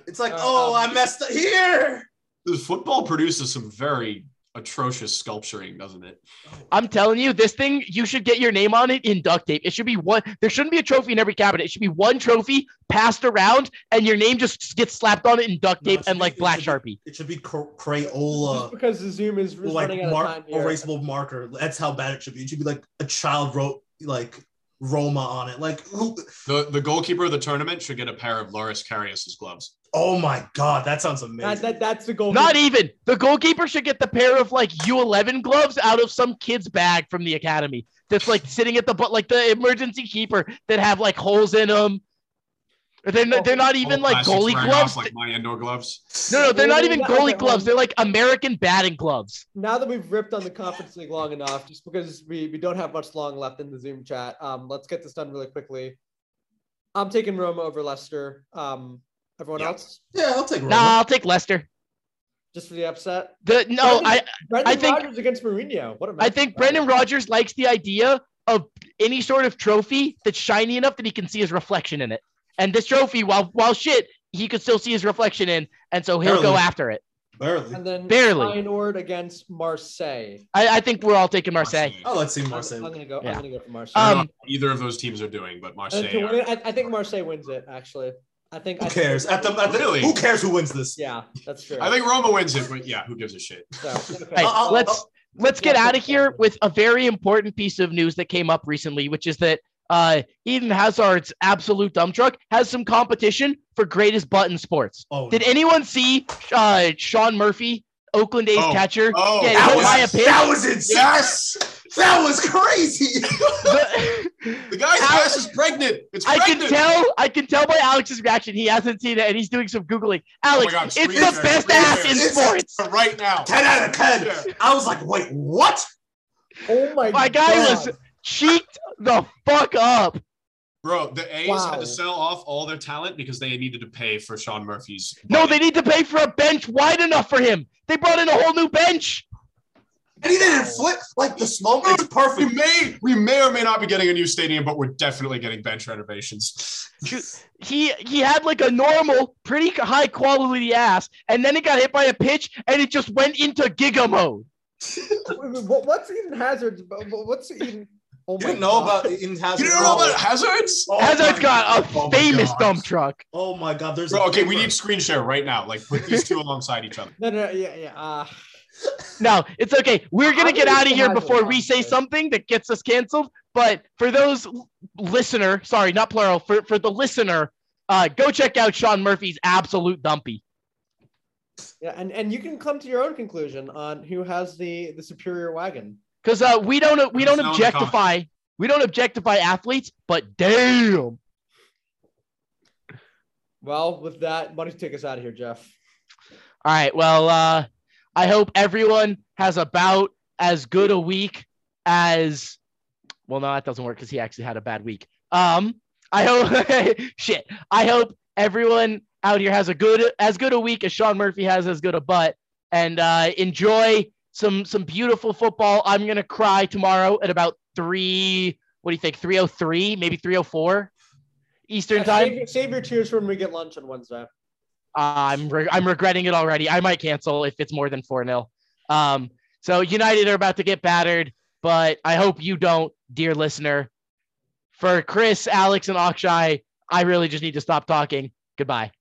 It's like Uh, oh um, I messed up here. The football produces some very atrocious sculpturing, doesn't it? Oh. I'm telling you, this thing you should get your name on it in duct tape. It should be one. There shouldn't be a trophy in every cabinet. It should be one trophy passed around, and your name just gets slapped on it in duct tape it should and be- like black should sharpie. It should be cr- Just Crayola. because the Zoom is is like running out mar- of time here. erasable marker. That's how bad it should be. It should be like a child wrote like Roma on it. Like who? The the goalkeeper of the tournament should get a pair of Loris Karius's gloves. Oh my god, that sounds amazing. That, that, that's the goal. Not even the goalkeeper should get the pair of like U11 gloves out of some kid's bag from the academy. That's like sitting at the but like the emergency keeper that have like holes in them. They're not, they're not even like goalie gloves. off like my indoor gloves. no, no, they're not even goalie gloves. They're like American batting gloves. now that we've ripped on the conference league long enough, just because we, we don't have much long left in the Zoom chat, um, let's get this done really quickly. I'm taking Roma over Leicester. Um, everyone Yeah. else, yeah, I'll take Roma. Nah, I'll take Leicester. just for the upset. The no, I Brendan think- Rodgers against Mourinho. What a I match. I think Brendan Rodgers likes the idea of any sort of trophy that's shiny enough that he can see his reflection in it. And this trophy, while while shit, he could still see his reflection in, and so he'll go after it. Barely. And then Barely. Feyenoord against Marseille. I, I think we're all taking Marseille. Oh, let's see I'm, Marseille. I'm gonna go. Yeah. I'm gonna go for Marseille. I don't Um, know what either of those teams are doing, but Marseille. Are. win I, I think Marseille wins it. Actually, I think. Who I think- cares? At the, at the Really? who cares who wins this? Yeah, that's true. I think Roma wins it, but yeah, who gives a shit? so. Okay. Hey, I'll- let's let's get Yeah, out of here with a very important piece of news that came up recently, which is that uh, Eden Hazard's absolute dump truck has some competition for greatest butt in sports. Oh, Did anyone see uh, Sean Murphy, Oakland A's Oh, catcher? oh, get that was, by a that was insane. Yes, That was crazy. The- the guy's Al- ass is pregnant. It's I can tell. I can tell by Alex's reaction. He hasn't seen it, and he's doing some googling. Alex, Oh God, it's the share, best ass share. in It's- sports. right now. 10 out of 10. Yeah. I was like, wait, what? oh my, My guy God. was cheeked the fuck up. Bro, the A's Wow. had to sell off all their talent because they needed to pay for Sean Murphy's. No, they need to pay for a bench wide enough for him. They brought in a whole new bench. And he didn't flip like the smoke. It's perfect. We perfect. may, we may or may not be getting a new stadium, but we're definitely getting bench renovations. He he had like a normal, pretty high quality ass, and then it got hit by a pitch, and it just went into giga mode. Wait, wait, what- What's Eden Hazard's? What's Eden? Oh You didn't know God. about in Hazard. You don't know about hazards? Oh Hazard's my got a Oh famous God. dump truck. Oh my god, there's Bro, okay, we need screen share right now. Like put these two alongside each other. No, no, no, yeah, yeah. Uh, No, it's okay. We're gonna I'm get out of here before we say honestly. something that gets us canceled. But for those listener, sorry, not plural, for for the listener, uh, go check out Sean Murphy's absolute dumpy. yeah, and and you can come to your own conclusion on who has the the superior wagon. Because uh, we don't we don't know in the objectify we don't objectify athletes, but damn. Well, with that, why don't you take us out of here, Jeff? All right. Well, uh, I hope everyone has about as good a week as. Well, no, that doesn't work because he actually had a bad week. Um, I hope shit. I hope everyone out here has a good as good a week as Sean Murphy has as good a butt, and uh, enjoy some some beautiful football. I'm gonna cry tomorrow at about three. What do you think? Three oh three, maybe three oh four, Eastern Yeah, time. Save, your- save your tears for when we get lunch on Wednesday. I'm re- I'm regretting it already. I might cancel if it's more than 4 0. Um, so United are about to get battered, but I hope you don't, dear listener. For Chris, Alex, and Akshay, I really just need to stop talking. Goodbye.